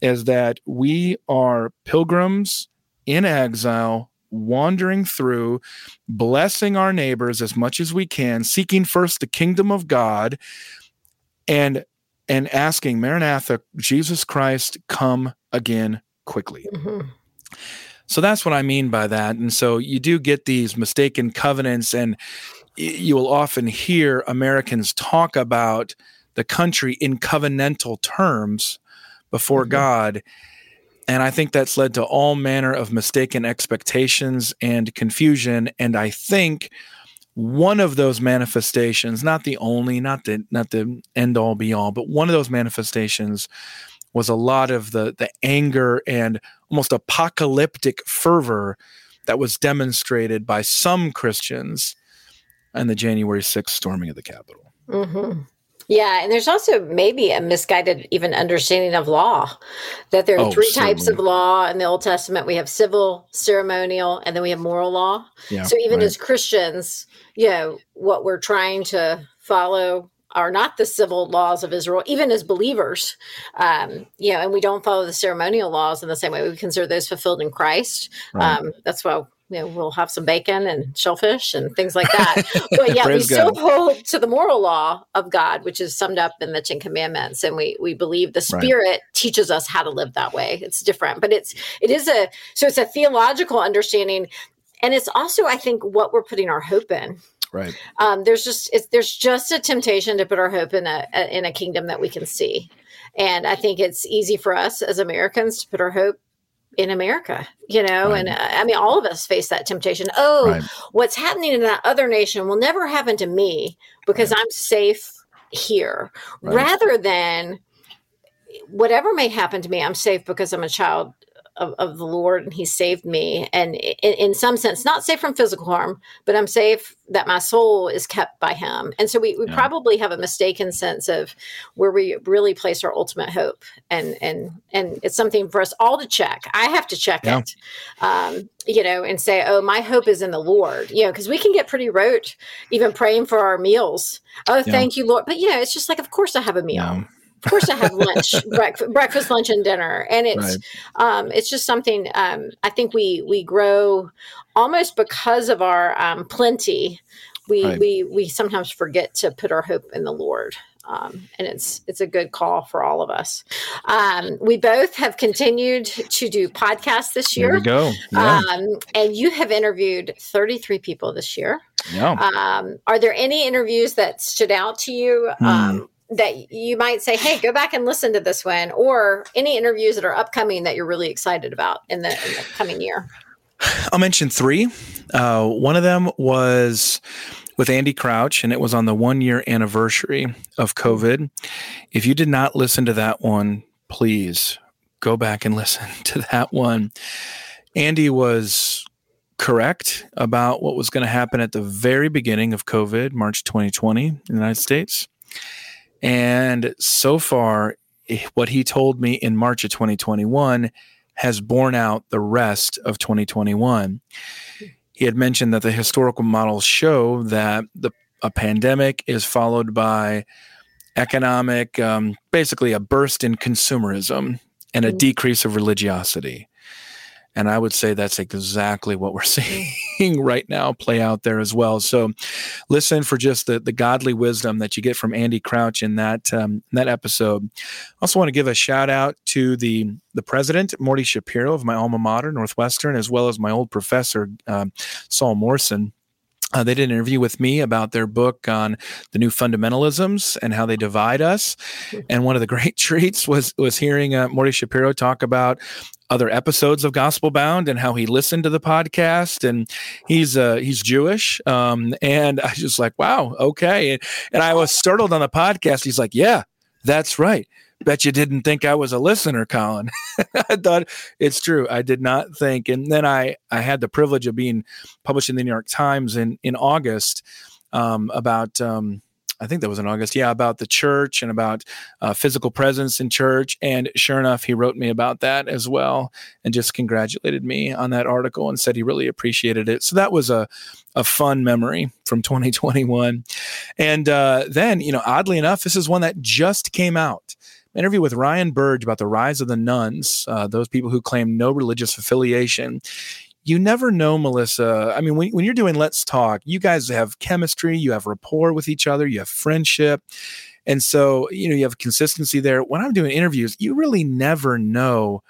Speaker 1: is that we are pilgrims in exile wandering through, blessing our neighbors as much as we can, seeking first the kingdom of God, and and asking Maranatha, Jesus Christ, come again quickly. Mm-hmm. So that's what I mean by that. And so you do get these mistaken covenants, and you will often hear Americans talk about the country in covenantal terms before mm-hmm. God. And I think that's led to all manner of mistaken expectations and confusion. And I think one of those manifestations, not the only, not the not the end all be all, but one of those manifestations was a lot of the the anger and almost apocalyptic fervor that was demonstrated by some Christians in the January 6th storming of the Capitol.
Speaker 2: Mm-hmm. Yeah, and there's also maybe a misguided even understanding of law that there are oh, three certainly. types of law in the Old Testament. We have civil, ceremonial, and then we have moral law. Yeah, so even right. as Christians, you know, what we're trying to follow are not the civil laws of Israel, even as believers. Um, you know, and we don't follow the ceremonial laws in the same way. We consider those fulfilled in Christ. Right. Um, that's why you know, we'll have some bacon and shellfish and things like that. but yeah, we still hold to the moral law of God, which is summed up in the Ten Commandments, and we we believe the Spirit right. teaches us how to live that way. It's different, but it's it is a so it's a theological understanding, and it's also I think what we're putting our hope in.
Speaker 1: Right.
Speaker 2: Um, there's just it's there's just a temptation to put our hope in a, a in a kingdom that we can see. And I think it's easy for us as Americans to put our hope in America, you know, right. and uh, I mean, all of us face that temptation. Oh, right. what's happening in that other nation will never happen to me because right. I'm safe here, rather than whatever may happen to me, I'm safe because I'm a child of, of, the Lord and He saved me. And in, in, some sense, not safe from physical harm, but I'm safe that my soul is kept by Him. And so we, we yeah. probably have a mistaken sense of where we really place our ultimate hope. And and and it's something for us all to check. I have to check yeah. it, um, you know, and say, oh, my hope is in the Lord, you know, because we can get pretty rote, even praying for our meals. Oh, yeah. thank you, Lord. But you know, it's just like, of course I have a meal of course, I have lunch, breakfast, breakfast, lunch, and dinner, and it's right. um, it's just something. Um, I think we we grow almost because of our um, plenty. We right. we we sometimes forget to put our hope in the Lord. Um, and it's it's a good call for all of us. Um, we both have continued to do podcasts this year.
Speaker 1: There we go. Yeah.
Speaker 2: Um, and you have interviewed 33 people this year.
Speaker 1: Yeah.
Speaker 2: Um, are there any interviews that stood out to you? Hmm. That you might say, hey, go back and listen to this one, or any interviews that are upcoming that you're really excited about in the, in the coming year?
Speaker 1: I'll mention three. Uh, one of them was with Andy Crouch, and it was on the one year anniversary of COVID. If you did not listen to that one, please go back and listen to that one. Andy was correct about what was going to happen at the very beginning of COVID, March 2020 in the United States. And so far, eh, what he told me in March of 2021 has borne out the rest of 2021. He had mentioned that the historical models show that the a pandemic is followed by economic, um, basically a burst in consumerism and a decrease of religiosity. And I would say that's exactly what we're seeing right now play out there as well. So listen for just the, the godly wisdom that you get from Andy Crouch in that um, in that episode. I also want to give a shout out to the the president, Morty Shapiro of my alma mater, Northwestern, as well as my old professor, um, Saul Morson. Uh, they did an interview with me about their book on the new fundamentalisms and how they divide us. And one of the great treats was was hearing uh, Morty Shapiro talk about other episodes of Gospel Bound and how he listened to the podcast. And he's uh, he's Jewish, um, and I was just like, wow, okay. And, and I was startled on the podcast. He's like, yeah, that's right. Bet you didn't think I was a listener, Collin. I thought it's true. I did not think. And then I I had the privilege of being published in the New York Times in in August um, about. Um, I think that was in August. Yeah, about the church and about uh, physical presence in church. And sure enough, he wrote me about that as well, and just congratulated me on that article and said he really appreciated it. So that was a a fun memory from 2021. And uh, then, you know, oddly enough, this is one that just came out interview with Ryan Burge about the rise of the nones, uh, those people who claim no religious affiliation you never know, Melissa. I mean, when, when you're doing Let's Talk, you guys have chemistry, you have rapport with each other, you have friendship. And so, you know, you have consistency there. When I'm doing interviews, you really never know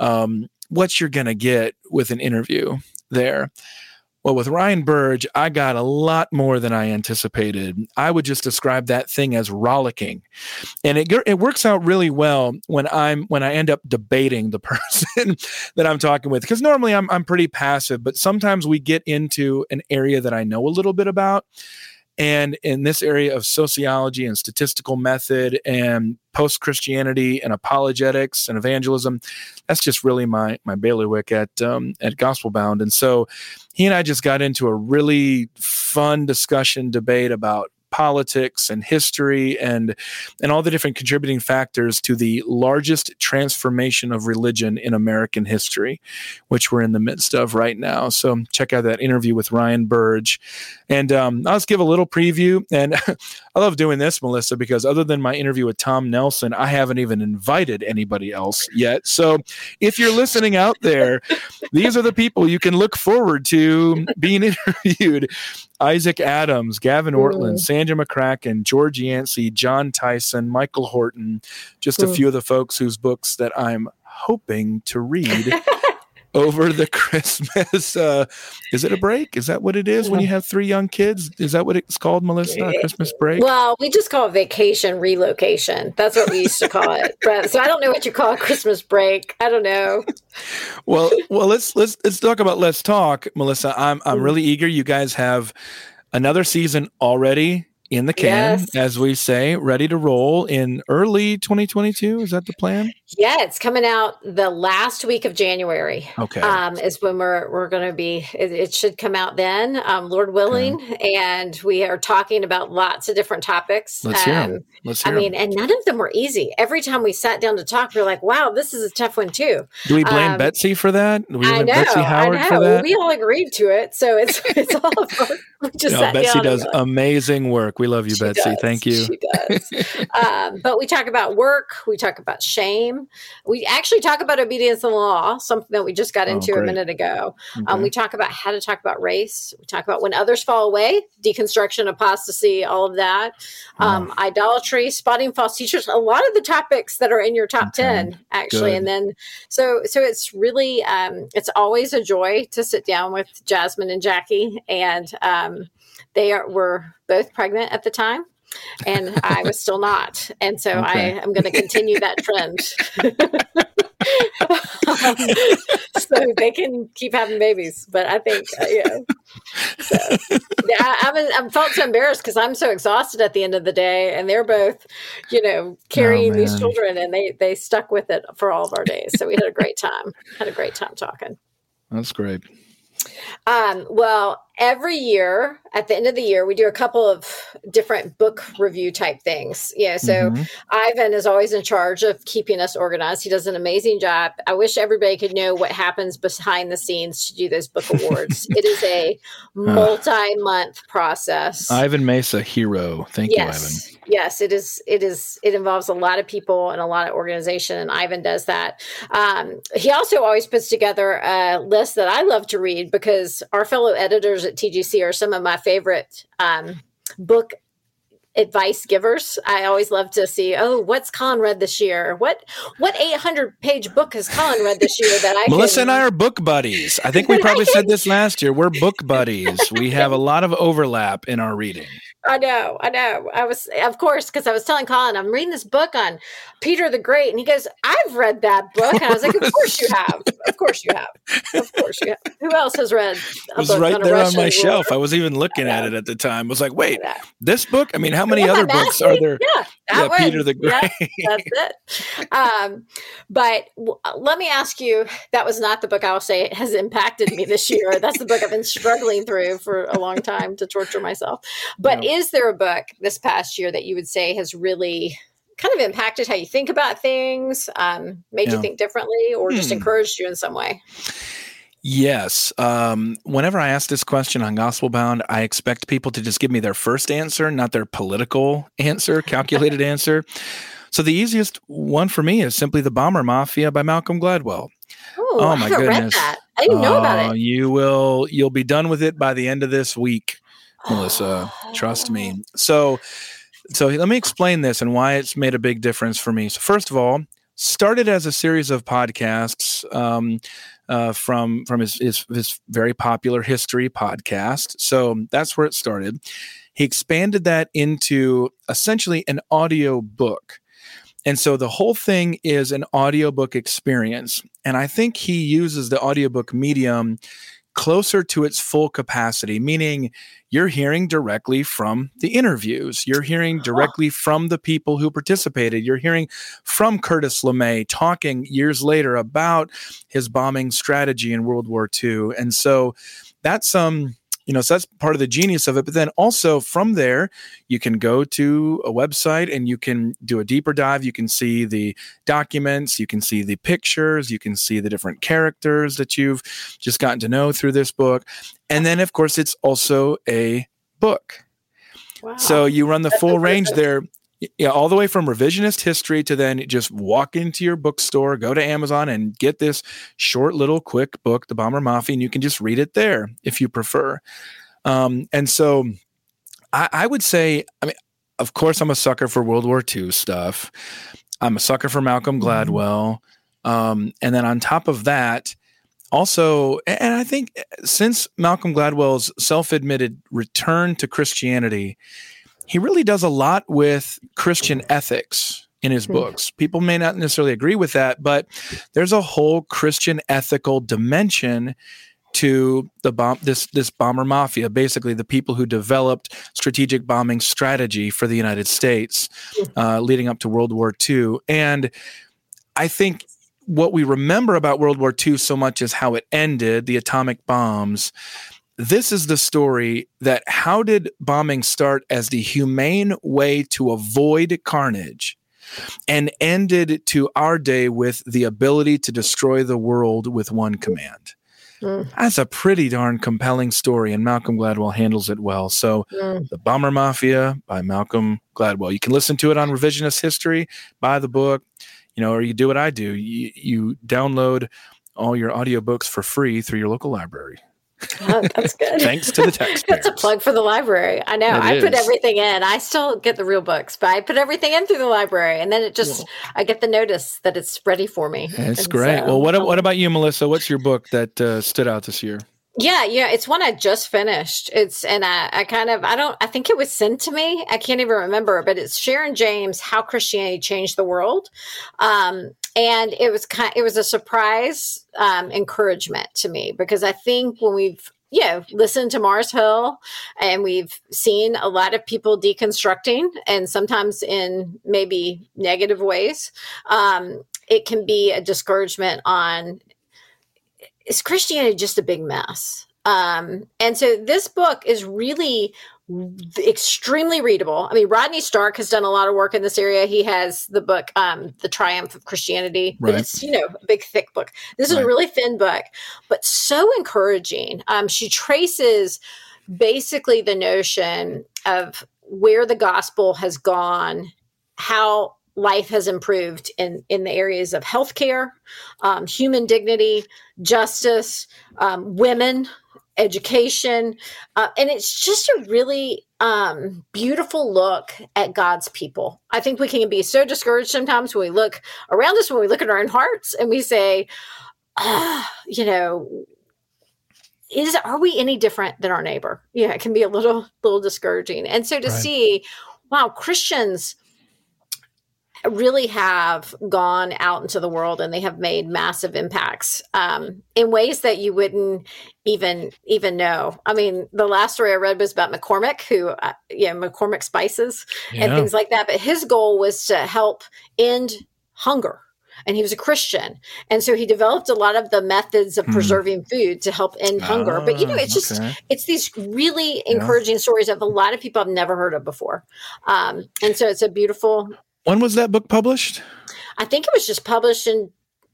Speaker 1: um, what you're going to get with an interview there. Well, with Ryan Burge, I got a lot more than I anticipated. I would just describe that thing as rollicking, and it it works out really well when I'm when I end up debating the person that I'm talking with. Because normally I'm I'm pretty passive, but sometimes we get into an area that I know a little bit about, and in this area of sociology and statistical method and post Christianity and apologetics and evangelism, that's just really my my bailiwick at um, at Gospel Bound. And so he and I just got into a really fun discussion debate about politics and history and and all the different contributing factors to the largest transformation of religion in American history, which we're in the midst of right now. So check out that interview with Ryan Burge, and um, I'll just give a little preview. And I love doing this, Melissa, because other than my interview with Tom Nelson, I haven't even invited anybody else yet. So if you're listening out there, these are the people you can look forward to being interviewed. Isaac Adams, Gavin Ortlund, mm. Sandra McCracken, George Yancey, John Tyson, Michael Horton, just a few of the folks whose books that I'm hoping to read over the Christmas. Uh, is it a break? Is that what it is when you have three young kids? Is that what it's called, Melissa? A Christmas break?
Speaker 2: Well, we just call it vacation relocation. That's what we used to call it. so I don't know what you call a Christmas break. I don't know.
Speaker 1: well, well, let's let's let's talk about let's talk, Melissa. I'm I'm really eager. You guys have another season already in the can,
Speaker 2: Yes.
Speaker 1: as we say, ready to roll in early 2022. Is that the plan?
Speaker 2: Yeah, it's coming out the last week of January.
Speaker 1: Okay.
Speaker 2: Um, is when we're we're going to be. It, it should come out then, um, Lord willing, and we are talking about lots of different topics.
Speaker 1: Let's hear 'em.
Speaker 2: Um,
Speaker 1: Let's hear
Speaker 2: I
Speaker 1: hear 'em.
Speaker 2: mean, and none of them were easy. Every time we sat down to talk, we are like, "Wow, this is a tough one too."
Speaker 1: Do we blame
Speaker 2: um,
Speaker 1: Betsy for that? Do we
Speaker 2: I know,
Speaker 1: Betsy
Speaker 2: I know.
Speaker 1: for that?
Speaker 2: We all agreed to it, so it's it's all of us. We just
Speaker 1: No, Betsy does amazing work. We love you,
Speaker 2: She
Speaker 1: Betsy.
Speaker 2: does.
Speaker 1: Thank you.
Speaker 2: She does. um, but we talk about work. We talk about shame. We actually talk about obedience and law, something that we just got
Speaker 1: Oh,
Speaker 2: into a minute ago. Um, we talk about how to talk about race. We talk about when others fall away, deconstruction, apostasy, all of that. Um, Idolatry, spotting false teachers. A lot of the topics that are in your top
Speaker 1: Okay.
Speaker 2: ten, actually.
Speaker 1: Good.
Speaker 2: And then, so so it's really um, it's always a joy to sit down with Jasmine and Jackie, and um, they are were both pregnant at the time. And I was still not. And so I am going to continue that trend. Um, so they can keep having babies. But I think, uh, know, so, yeah, I, I'm, I'm felt so embarrassed because I'm so exhausted at the end of the day, and they're both, you know, carrying these children, and they they stuck with it for all of our days. So we had a great time. Had a great time talking.
Speaker 1: That's great.
Speaker 2: Um, well, every year at the end of the year, we do a couple of different book review type things. Yeah. So
Speaker 1: Mhm.
Speaker 2: Ivan is always in charge of keeping us organized. He does an amazing job. I wish everybody could know what happens behind the scenes to do those book awards. it is a multi month process.
Speaker 1: Ivan Mesa, hero. Thank you, Ivan.
Speaker 2: Yes. It is. It is. It involves a lot of people and a lot of organization, and Ivan does that. Um, he also always puts together a list that I love to read because our fellow editors at TGC are some of my favorite um, book advice givers. I always love to see, oh, what's Collin read this year? What what 800 page book has Collin read this year that I
Speaker 1: Melissa
Speaker 2: can,
Speaker 1: and I are book buddies. I think we probably said this last year. We're book buddies. We have a lot of overlap in our reading.
Speaker 2: I know, I know. I was, of course, because I was telling Collin, I'm reading this book on Peter the Great, and he goes, "I've read that book," and I was like, "Of course you have. Of course you have. Of course you have. Who else has read?"
Speaker 1: It was right
Speaker 2: on
Speaker 1: there on my
Speaker 2: war?
Speaker 1: shelf. I was even looking at it at the time. I was like, wait, this book? I mean, how many
Speaker 2: The
Speaker 1: other books are there?
Speaker 2: Yeah, that
Speaker 1: Yeah,
Speaker 2: one.
Speaker 1: Peter the
Speaker 2: Yeah,
Speaker 1: Great.
Speaker 2: that's it. Um, but w- let me ask you that was not the book I will say has impacted me this year. That's the book I've been struggling through for a long time to torture myself. But is there a book this past year that you would say has really kind of impacted how you think about things, um, made
Speaker 1: Yeah.
Speaker 2: you think differently, or just
Speaker 1: Hmm.
Speaker 2: encouraged you in some way?
Speaker 1: Yes. Um, whenever I ask this question on Gospel Bound, I expect people to just give me their first answer, not their political answer, calculated answer. So the easiest one for me is simply The Bomber Mafia by Malcolm Gladwell.
Speaker 2: Ooh,
Speaker 1: Oh, my
Speaker 2: read
Speaker 1: goodness.
Speaker 2: that. I didn't know about
Speaker 1: Oh,
Speaker 2: it.
Speaker 1: You will you'll be done with it by the end of this week, Melissa. Trust
Speaker 2: Oh.
Speaker 1: me. So so let me explain this and why it's made a big difference for me. So first of all, started as a series of podcasts um, uh, from from his, his his very popular history podcast. So that's where it started. He expanded that into essentially an audio book. And so the whole thing is an audiobook experience. And I think he uses the audiobook medium closer to its full capacity, meaning you're hearing directly from the interviews. You're hearing directly from the people who participated. You're hearing from Curtis LeMay talking years later about his bombing strategy in World War II. And so that's um you know, so that's part of the genius of it. But then also from there, you can go to a website and you can do a deeper dive. You can see the documents, you can see the pictures, you can see the different characters that you've just gotten to know through this book. And then, of course, it's also a book.
Speaker 2: Wow.
Speaker 1: So you run the
Speaker 2: That's
Speaker 1: full range there. Yeah, all the way from revisionist history to then just walk into your bookstore, go to Amazon and get this short little quick book, The Bomber Mafia, and you can just read it there if you prefer. Um, and so I, I would say, I mean, of course, I'm a sucker for World War II stuff. I'm a sucker for Malcolm Gladwell. Um, and then on top of that, also, and I think since Malcolm Gladwell's self admitted return to Christianity, he really does a lot with Christian ethics in his books. People may not necessarily agree with that, but there's a whole Christian ethical dimension to the bomb this this bomber mafia, basically the people who developed strategic bombing strategy for the United States, uh, leading up to World War II. And I think what we remember about World War II so much is how it ended, the atomic bombs. This is the story that how did bombing start as the humane way to avoid carnage? and ended to our day with the ability to destroy the world with one command. Mm. That's a pretty darn compelling story, and Malcolm Gladwell handles it well. So, mm. The Bomber Mafia by Malcolm Gladwell. You can listen to it on Revisionist History, buy the book, you know, or you do what I do. You, you download all your audiobooks for free through your local library.
Speaker 2: Oh, that's good.
Speaker 1: Thanks to the taxpayers.
Speaker 2: that's a plug for the library. I know. It I is. put everything in. I still get the real books, but I put everything in through the library, and then it just I get the notice that it's ready for me.
Speaker 1: That's great. So, well, what what about you, Melissa? What's your book that uh, stood out this year?
Speaker 2: Yeah, yeah, it's one I just finished. It's and I, I kind of I don't I think it was sent to me. I can't even remember, but it's Sharon James, How Christianity Changed the World. Um, and it was kind it was a surprise um, encouragement to me because I think when we've you know listened to Mars Hill and we've seen a lot of people deconstructing and sometimes in maybe negative ways, um, it can be a discouragement on is Christianity just a big mess? Um, and so this book is really extremely readable. I mean, Rodney Stark has done a lot of work in this area. He has the book, um, The Triumph of Christianity, right. but it's, you know, a big, thick book. This is right. a really thin book, but so encouraging. Um, she traces basically the notion of where the gospel has gone, how life has improved in, in the areas of healthcare, um, human dignity, justice, um, women, education. Uh, and it's just a really um, beautiful look at God's people. I think we can be so discouraged sometimes when we look around us, when we look at our own hearts and we say, ah, you know, is are we any different than our neighbor? Yeah, it can be a little little discouraging. And so to right. see, wow, Christians really have gone out into the world and they have made massive impacts um, in ways that you wouldn't even even know. I mean, the last story I read was about McCormick, who uh, know McCormick spices yeah. and things like that. But his goal was to help end hunger and he was a Christian. And so he developed a lot of the methods of mm. preserving food to help end hunger. But you know, it's just ah, okay. it's these really encouraging yeah. stories of a lot of people I've never heard of before. Um, and so it's a beautiful
Speaker 1: when was that book published?
Speaker 2: I think it was just published in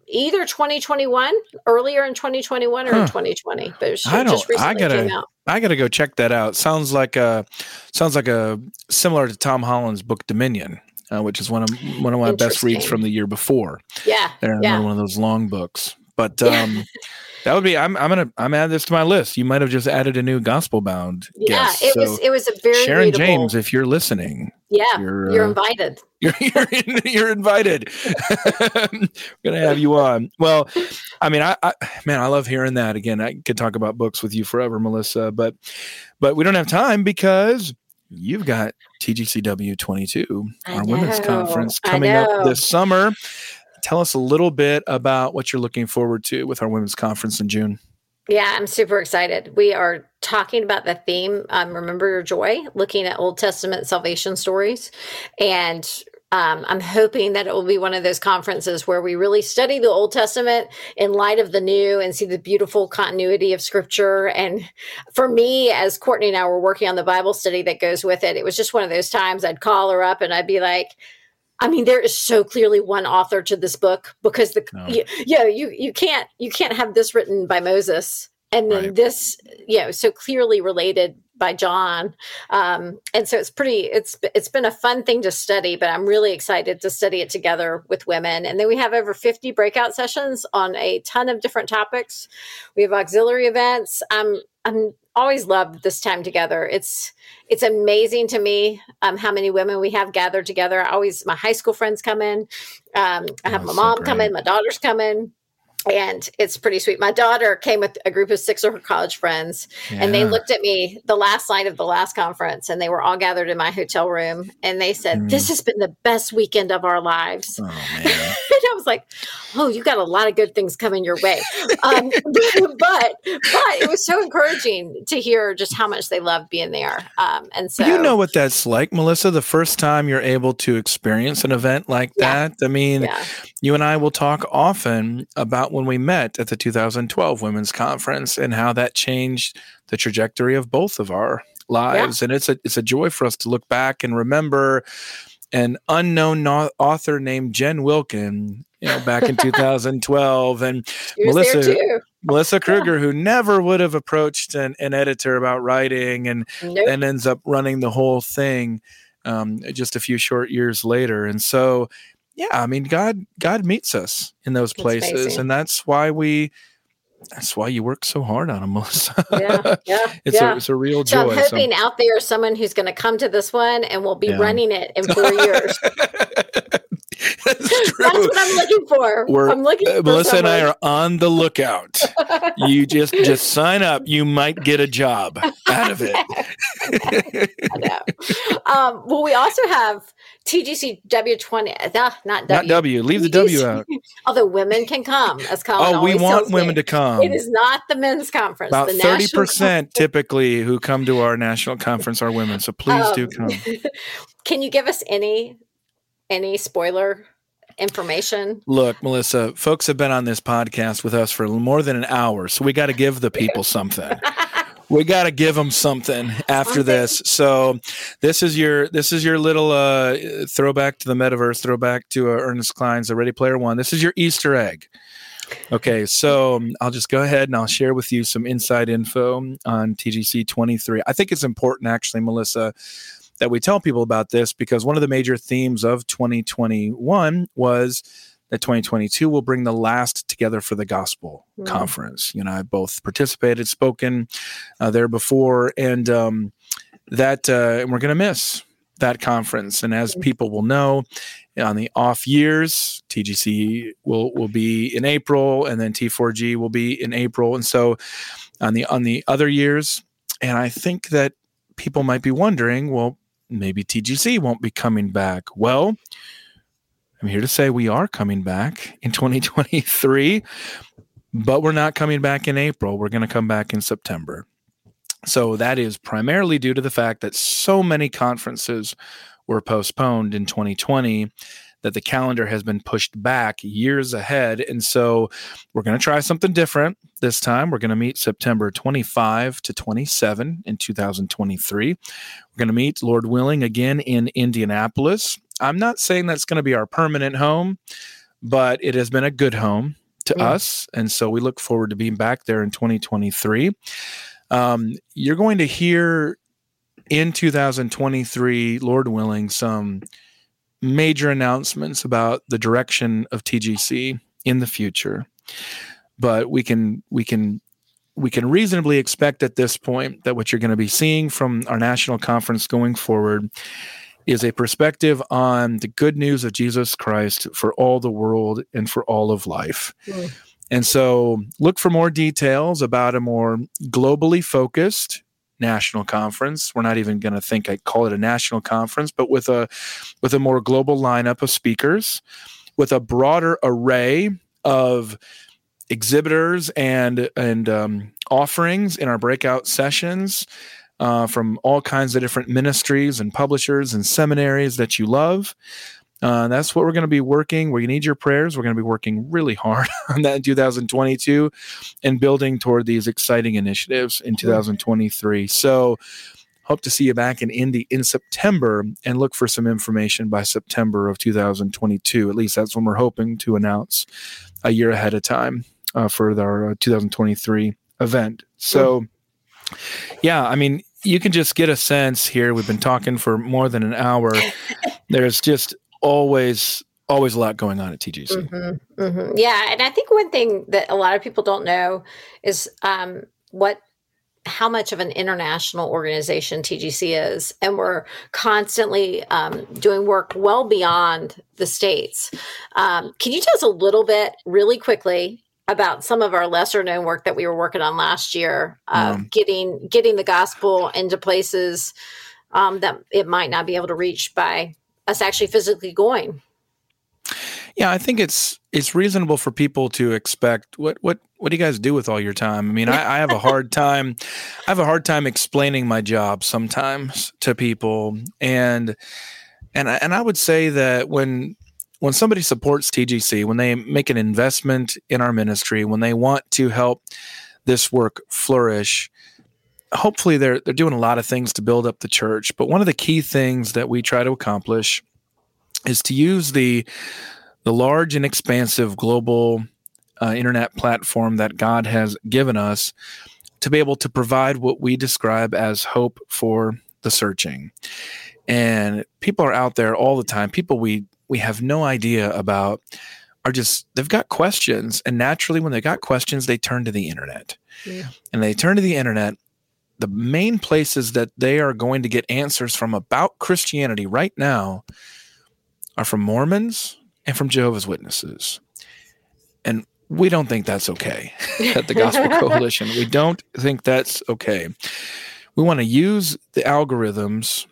Speaker 2: either 2021, earlier in 2021 or huh. in 2020. But it I just recently I
Speaker 1: gotta,
Speaker 2: came out.
Speaker 1: I gotta go check that out. Sounds like a sounds like a similar to Tom Holland's book Dominion. Uh, which is one of one of my best reads from the year before.
Speaker 2: Yeah,
Speaker 1: they're
Speaker 2: yeah.
Speaker 1: one of those long books. But um, that would be. I'm. I'm gonna. I'm add this to my list. You might have just added a new gospel bound.
Speaker 2: Yeah,
Speaker 1: guest.
Speaker 2: it so was. It was a very
Speaker 1: Sharon
Speaker 2: readable.
Speaker 1: James. If you're listening,
Speaker 2: yeah, you're, you're uh, invited.
Speaker 1: You're you're, in, you're invited. We're gonna have you on. Well, I mean, I, I man, I love hearing that. Again, I could talk about books with you forever, Melissa. But but we don't have time because you've got TGCW 22, our women's conference coming up this summer. Tell us a little bit about what you're looking forward to with our women's conference in June.
Speaker 2: Yeah, I'm super excited. We are talking about the theme, um, Remember Your Joy, looking at Old Testament salvation stories. And um, I'm hoping that it will be one of those conferences where we really study the Old Testament in light of the New and see the beautiful continuity of Scripture. And for me, as Courtney and I were working on the Bible study that goes with it, it was just one of those times I'd call her up and I'd be like, I mean, there is so clearly one author to this book because the no. you, you, know, you you can't you can't have this written by Moses and then right. this you know so clearly related by John. Um, and so it's pretty it's it's been a fun thing to study, but I'm really excited to study it together with women. And then we have over 50 breakout sessions on a ton of different topics. We have auxiliary events. I'm I'm always loved this time together. It's it's amazing to me um, how many women we have gathered together. I always my high school friends come in. Um, I have oh, my mom so come in, my daughters come in and it's pretty sweet. My daughter came with a group of six of her college friends, yeah. and they looked at me the last night of the last conference, and they were all gathered in my hotel room, and they said, mm. "This has been the best weekend of our lives." Oh, I was like, "Oh, you got a lot of good things coming your way." Um, but but it was so encouraging to hear just how much they loved being there. Um, and so
Speaker 1: you know what that's like, Melissa. The first time you're able to experience an event like yeah. that. I mean, yeah. you and I will talk often about when we met at the 2012 Women's Conference and how that changed the trajectory of both of our lives. Yeah. And it's a it's a joy for us to look back and remember an unknown no- author named Jen Wilkin, you know, back in 2012, and Melissa Melissa Kruger, yeah. who never would have approached an, an editor about writing, and nope. and ends up running the whole thing um, just a few short years later. And so, yeah, I mean, God God meets us in those places, and that's why we that's why you work so hard on them, Melissa. Yeah, yeah, it's yeah. a it's a real joy.
Speaker 2: So I'm hoping so. out there someone who's going to come to this one and will be yeah. running it in four years. That's, That's, what I'm looking for. We're, I'm looking. Uh,
Speaker 1: Melissa someone. and I are on the lookout. you just just sign up. You might get a job out of it.
Speaker 2: Um, well, we also have TGC W20. Uh, not W.
Speaker 1: Not W. Leave the W out.
Speaker 2: Although women can come, as Collin
Speaker 1: Oh, we want women me. to come.
Speaker 2: It is not the men's conference.
Speaker 1: About thirty percent typically who come to our national conference are women. So please um, do come.
Speaker 2: Can you give us any any spoiler information?
Speaker 1: Look, Melissa, folks have been on this podcast with us for more than an hour, so we got to give the people something. we got to give them something after this. So this is your this is your little uh, throwback to the metaverse, throwback to uh, Ernest Cline's The Ready Player One. This is your Easter egg. Okay, so um, I'll just go ahead and I'll share with you some inside info on TGC 23. I think it's important, actually, Melissa, that we tell people about this because one of the major themes of 2021 was that 2022 will bring the last together for the gospel mm. conference. You know, I both participated, spoken uh, there before, and um, that uh, and we're going to miss that conference. And as mm. people will know, on the off years, TGC will will be in April, and then T4G will be in April, and so on the on the other years. And I think that people might be wondering, well, maybe TGC won't be coming back. Well, I'm here to say we are coming back in 2023, but we're not coming back in April. We're going to come back in September. So that is primarily due to the fact that so many conferences were postponed in 2020 that the calendar has been pushed back years ahead. And so we're going to try something different this time. We're going to meet September 25 to 27 in 2023. We're going to meet, Lord willing, again in Indianapolis. I'm not saying that's going to be our permanent home, but it has been a good home to mm. us. And so we look forward to being back there in 2023. Um, you're going to hear in 2023, Lord willing, some major announcements about the direction of TGC in the future. But we can we can we can reasonably expect at this point that what you're going to be seeing from our national conference going forward is a perspective on the good news of Jesus Christ for all the world and for all of life. Mm. And so look for more details about a more globally focused national conference. We're not even going to think I call it a national conference, but with a with a more global lineup of speakers, with a broader array of exhibitors and and um, offerings in our breakout sessions uh, from all kinds of different ministries and publishers and seminaries that you love. Uh, that's what we're going to be working. We need your prayers. We're going to be working really hard on that in 2022 and building toward these exciting initiatives in 2023. So, hope to see you back in Indy in September and look for some information by September of 2022. At least that's when we're hoping to announce a year ahead of time uh, for our uh, 2023 event. So, yeah, I mean, you can just get a sense here. We've been talking for more than an hour. There's just always always a lot going on at TGC.
Speaker 2: Mm-hmm, mm-hmm. Yeah, and I think one thing that a lot of people don't know is um, what how much of an international organization TGC is, and we're constantly um, doing work well beyond the states. Um, can you tell us a little bit, really quickly, about some of our lesser known work that we were working on last year, of um, getting getting the gospel into places um, that it might not be able to reach by us actually physically going.
Speaker 1: Yeah, I think it's it's reasonable for people to expect what what what do you guys do with all your time? I mean, I, I have a hard time I have a hard time explaining my job sometimes to people, and and I, and I would say that when when somebody supports TGC, when they make an investment in our ministry, when they want to help this work flourish, hopefully they're they're doing a lot of things to build up the church. But one of the key things that we try to accomplish is to use the the large and expansive global uh, internet platform that God has given us to be able to provide what we describe as hope for the searching. And people are out there all the time. People we we have no idea about are just they've got questions and naturally when they got questions they turn to the internet. Yeah. And they turn to the internet the main places that they are going to get answers from about Christianity right now are from Mormons and from Jehovah's Witnesses. And we don't think that's okay at the Gospel Coalition. We don't think that's okay. We want to use the algorithms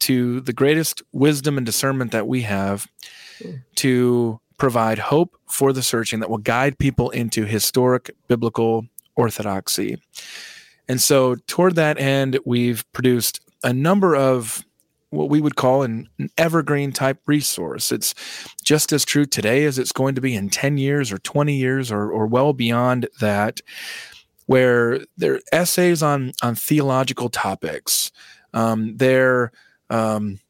Speaker 1: to the greatest wisdom and discernment that we have to provide hope for the searching that will guide people into historic biblical orthodoxy. And so, toward that end, we've produced a number of what we would call an, an, evergreen type resource. It's just as true today as it's going to be in 10 years or 20 years or, or well beyond that, where they're essays on, on theological topics. Um, they're um,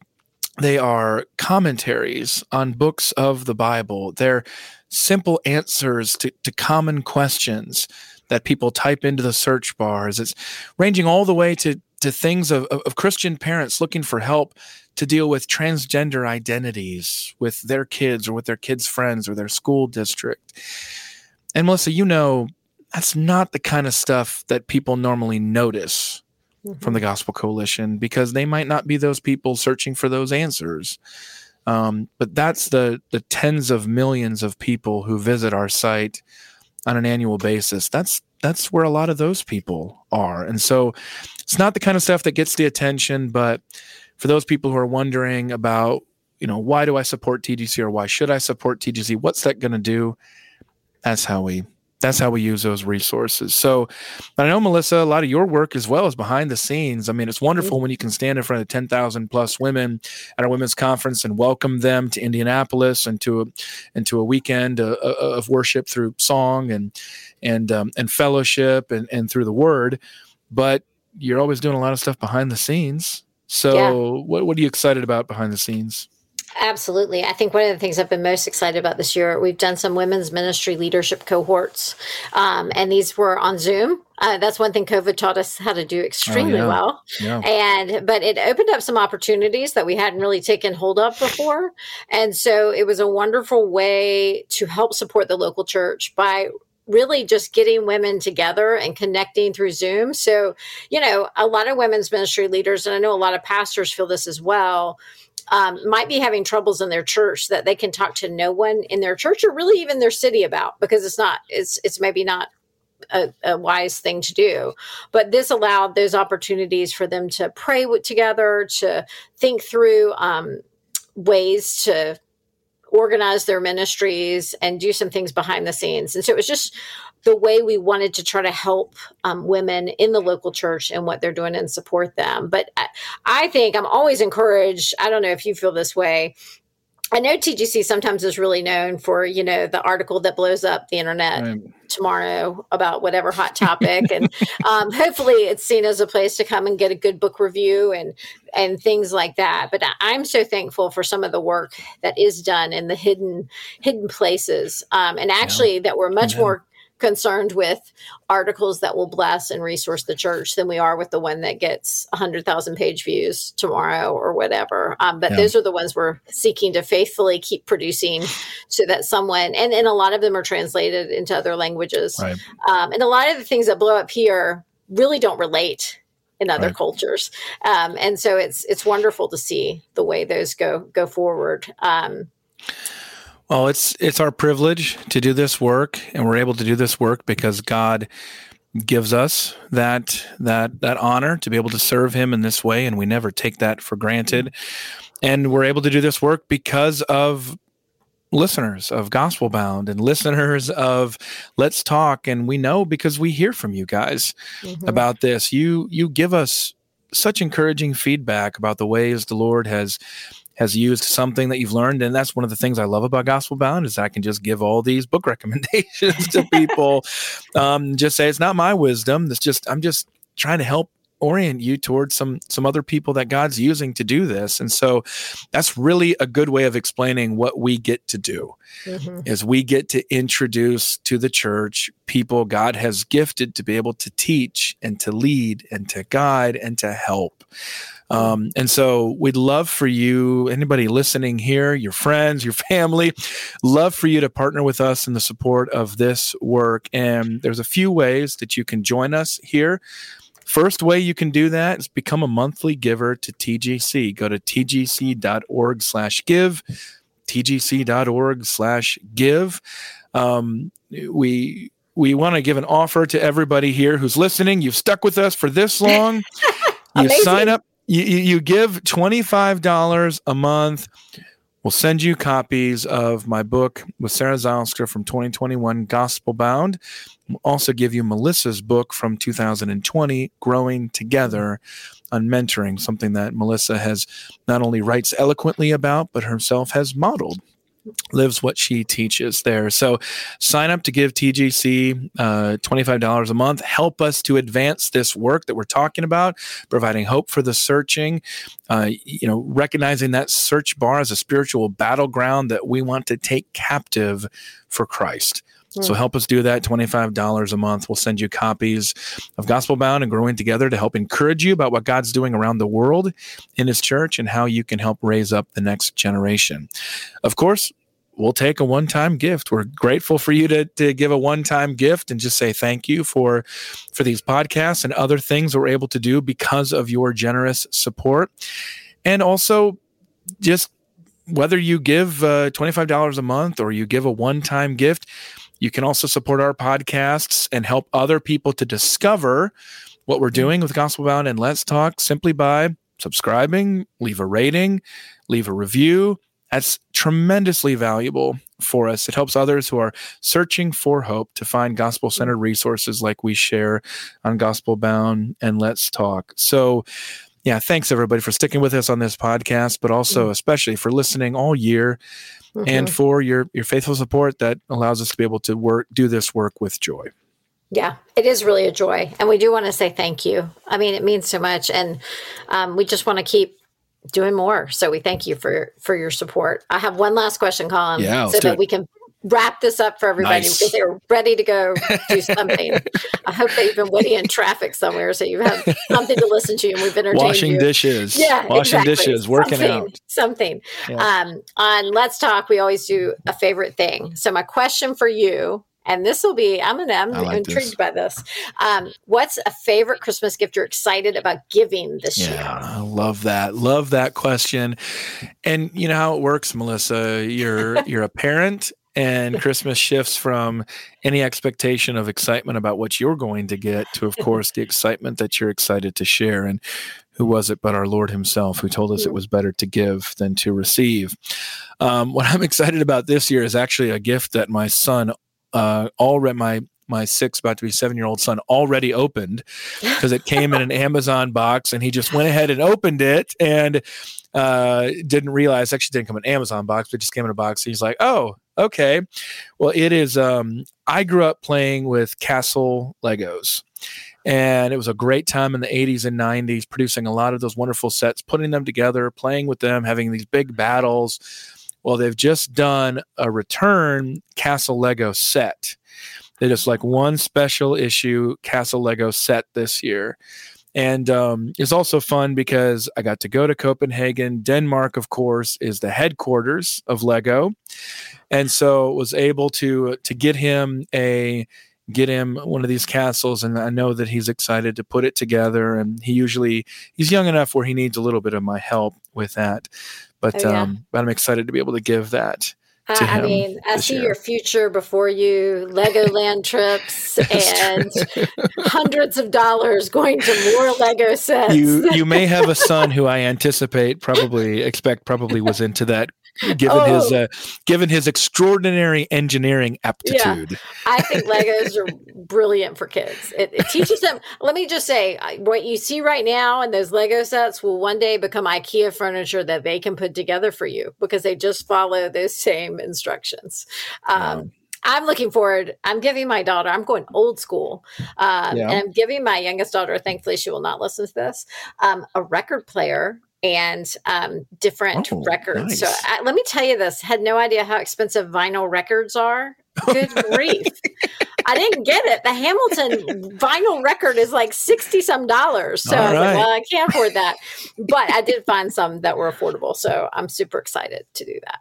Speaker 1: they are commentaries on books of the Bible. They're simple answers to, to common questions that people type into the search bars. It's ranging all the way to to things of, of, Christian parents looking for help to deal with transgender identities with their kids or with their kids' friends or their school district. And Melissa, you know, that's not the kind of stuff that people normally notice mm-hmm. from the Gospel Coalition because they might not be those people searching for those answers. Um, but that's the the tens of millions of people who visit our site on an annual basis. That's that's where a lot of those people are. And so it's not the kind of stuff that gets the attention, but for those people who are wondering about, you know, why do I support TGC or why should I support TGC? What's that going to do? That's how we that's how we use those resources. So, I know Melissa, a lot of your work as well is behind the scenes. I mean, it's wonderful when you can stand in front of 10,000 plus women at our women's conference and welcome them to Indianapolis and to a, and to a weekend uh, uh, of worship through song and, and, um, and fellowship and, and through the word. But you're always doing a lot of stuff behind the scenes. So yeah. what, what are you excited about behind the scenes?
Speaker 2: Absolutely. I think one of the things I've been most excited about this year, we've done some women's ministry leadership cohorts, um, and these were on Zoom. Uh, that's one thing COVID taught us how to do extremely oh, yeah. well. Yeah. And but it opened up some opportunities that we hadn't really taken hold of before, and so it was a wonderful way to help support the local church by really just getting women together and connecting through Zoom. So, you know, a lot of women's ministry leaders, and I know a lot of pastors feel this as well um, might be having troubles in their church that they can talk to no one in their church or really even their city about because it's not it's it's maybe not a, a, wise thing to do. But this allowed those opportunities for them to pray together, to think through um, ways to organize their ministries and do some things behind the scenes. And so it was just the way we wanted to try to help um, women in the local church and what they're doing and support them. But I, I think I'm always encouraged. I don't know if you feel this way. I know TGC sometimes is really known for, you know, the article that blows up the internet right. tomorrow about whatever hot topic. and um, hopefully it's seen as a place to come and get a good book review and and things like that. But I'm so thankful for some of the work that is done in the hidden hidden places. Um, and actually yeah. that we're much yeah. more concerned with articles that will bless and resource the church than we are with the one that gets 100,000 page views tomorrow or whatever. Um, but yeah. those are the ones we're seeking to faithfully keep producing so that someone, and, and a lot of them are translated into other languages. Right. Um, and a lot of the things that blow up here really don't relate in other right. cultures. Um, and so it's, it's wonderful to see the way those go, go forward.
Speaker 1: Well, it's it's our privilege to do this work, and we're able to do this work because God gives us that that that honor to be able to serve Him in this way, and we never take that for granted. And we're able to do this work because of listeners of Gospel Bound and listeners of Let's Talk and we know because we hear from you guys mm-hmm. about this. You you give us such encouraging feedback about the ways the Lord has has used something that you've learned and that's one of the things i love about gospel bound is i can just give all these book recommendations to people um, just say it's not my wisdom it's just i'm just trying to help orient you towards some some other people that God's using to do this. And so that's really a good way of explaining what we get to do. Mm-hmm. Is we get to introduce to the church people God has gifted to be able to teach and to lead and to guide and to help. Um, and so we'd love for you, anybody listening here, your friends, your family, love for you to partner with us in the support of this work. And there's a few ways that you can join us here. First way you can do that is become a monthly giver to TGC. Go to tgc.org slash give, tgc.org slash give. Um, we we want to give an offer to everybody here who's listening. You've stuck with us for this long. you sign up, you, you give $25 a month. We'll send you copies of my book with Sarah Zylstra from 2021, Gospel Bound. We'll also give you Melissa's book from 2020, Growing Together on Mentoring, something that Melissa has not only writes eloquently about, but herself has modeled lives what she teaches there. So sign up to give TGC uh, $25 a month. Help us to advance this work that we're talking about, providing hope for the searching, uh, you know, recognizing that search bar as a spiritual battleground that we want to take captive for Christ. So hmm. help us do that. $25 a month. We'll send you copies of Gospel Bound and Growing Together to help encourage you about what God's doing around the world in his church and how you can help raise up the next generation. Of course, we'll take a one-time gift. We're grateful for you to, to give a one-time gift and just say thank you for for these podcasts and other things we're able to do because of your generous support. And also just whether you give uh, $25 a month or you give a one-time gift, you can also support our podcasts and help other people to discover what we're doing with Gospel Bound and Let's Talk simply by subscribing, leave a rating, leave a review. That's tremendously valuable for us. It helps others who are searching for hope to find gospel centered resources like we share on Gospel Bound and Let's Talk. So, yeah, thanks everybody for sticking with us on this podcast, but also mm-hmm. especially for listening all year mm-hmm. and for your your faithful support that allows us to be able to work do this work with joy.
Speaker 2: Yeah, it is really a joy, and we do want to say thank you. I mean, it means so much, and um, we just want to keep doing more. So we thank you for for your support. I have one last question, Collin,
Speaker 1: yeah,
Speaker 2: so that we can wrap this up for everybody nice. because they're ready to go do something. I hope that you've been waiting in traffic somewhere so you have something to listen to and we've entertained
Speaker 1: Washing
Speaker 2: you.
Speaker 1: dishes.
Speaker 2: Yeah.
Speaker 1: Washing
Speaker 2: exactly.
Speaker 1: dishes, working
Speaker 2: something,
Speaker 1: out.
Speaker 2: Something. Yeah. Um, on Let's Talk, we always do a favorite thing. So my question for you and this will be i'm gonna i'm like intrigued this. by this um, what's a favorite christmas gift you're excited about giving this
Speaker 1: yeah,
Speaker 2: year
Speaker 1: i love that love that question and you know how it works melissa you're you're a parent and Christmas shifts from any expectation of excitement about what you're going to get to, of course, the excitement that you're excited to share. And who was it but our Lord Himself who told us it was better to give than to receive? Um, what I'm excited about this year is actually a gift that my son, uh, already my my six, about to be seven year old son already opened because it came in an Amazon box and he just went ahead and opened it and uh, didn't realize actually didn't come in Amazon box, but just came in a box. He's like, oh, okay. Well, it is. Um, I grew up playing with Castle Legos. And it was a great time in the 80s and 90s, producing a lot of those wonderful sets, putting them together, playing with them, having these big battles. Well, they've just done a return Castle Lego set. They just like one special issue Castle Lego set this year. And um, it's also fun because I got to go to Copenhagen. Denmark, of course, is the headquarters of Lego, and so was able to to get him a get him one of these castles and i know that he's excited to put it together and he usually he's young enough where he needs a little bit of my help with that but oh, yeah. um but i'm excited to be able to give that Uh,
Speaker 2: I mean, I see year. your future before you, Legoland trips and hundreds of dollars going to more Lego sets.
Speaker 1: You you may have a son who I anticipate probably expect probably was into that given oh. his uh, given his extraordinary engineering aptitude. Yeah.
Speaker 2: I think Legos are brilliant for kids. It, it, teaches them. Let me just say, what you see right now in those Lego sets will one day become IKEA furniture that they can put together for you because they just follow those same instructions. Um, I'm looking forward. I'm giving my daughter, I'm going old school. Um, yeah. And I'm giving my youngest daughter, thankfully, she will not listen to this, um, a record player and um, different oh, records. Nice. So I, let me tell you this had no idea how expensive vinyl records are. Good grief. I didn't get it. The Hamilton vinyl record is like 60 some dollars. So I was like, well, I can't afford that. But I did find some that were affordable. So I'm super excited to do that.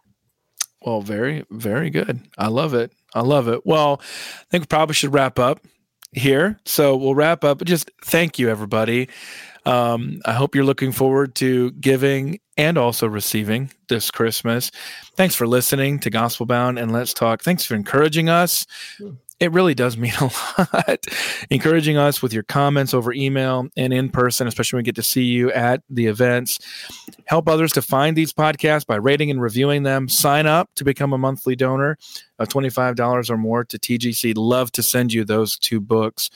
Speaker 1: Well, very, very good. I love it. I love it. Well, I think we probably should wrap up here. So we'll wrap up. Just thank you, everybody. Um, I hope you're looking forward to giving and also receiving this Christmas. Thanks for listening to Gospel Bound and Let's Talk. Thanks for encouraging us. It really does mean a lot. Encouraging us with your comments over email and in person, especially when we get to see you at the events. Help others to find these podcasts by rating and reviewing them. Sign up to become a monthly donor of $25 or more to TGC. Love to send you those two books.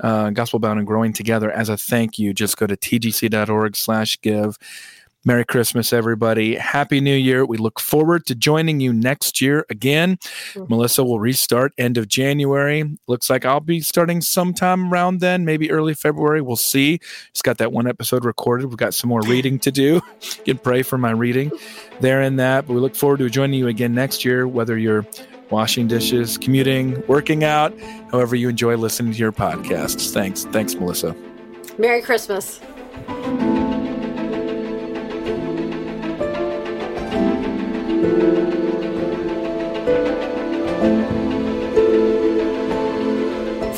Speaker 1: Uh, Gospel Bound and Growing Together as a thank you. Just go to tgc.org slash give Merry Christmas, everybody. Happy New Year. We look forward to joining you next year again. Mm-hmm. Melissa will restart end of January. Looks like I'll be starting sometime around then, maybe early February. We'll see. Just got that one episode recorded. We've got some more reading to do. you can pray for my reading there and that. But we look forward to joining you again next year, whether you're washing dishes, commuting, working out, however you enjoy listening to your podcasts. Thanks. Thanks, Melissa.
Speaker 2: Merry Christmas.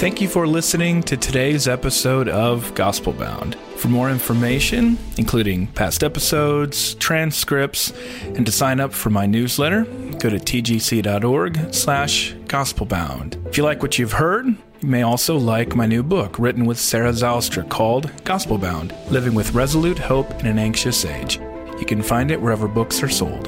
Speaker 1: Thank you for listening to today's episode of Gospel Bound. For more information, including past episodes, transcripts, and to sign up for my newsletter, go to tgc.org slash gospelbound. If you like what you've heard, you may also like my new book written with Sarah Zylstra called Gospel Bound: Living with Resolute Hope in an Anxious Age. You can find it wherever books are sold.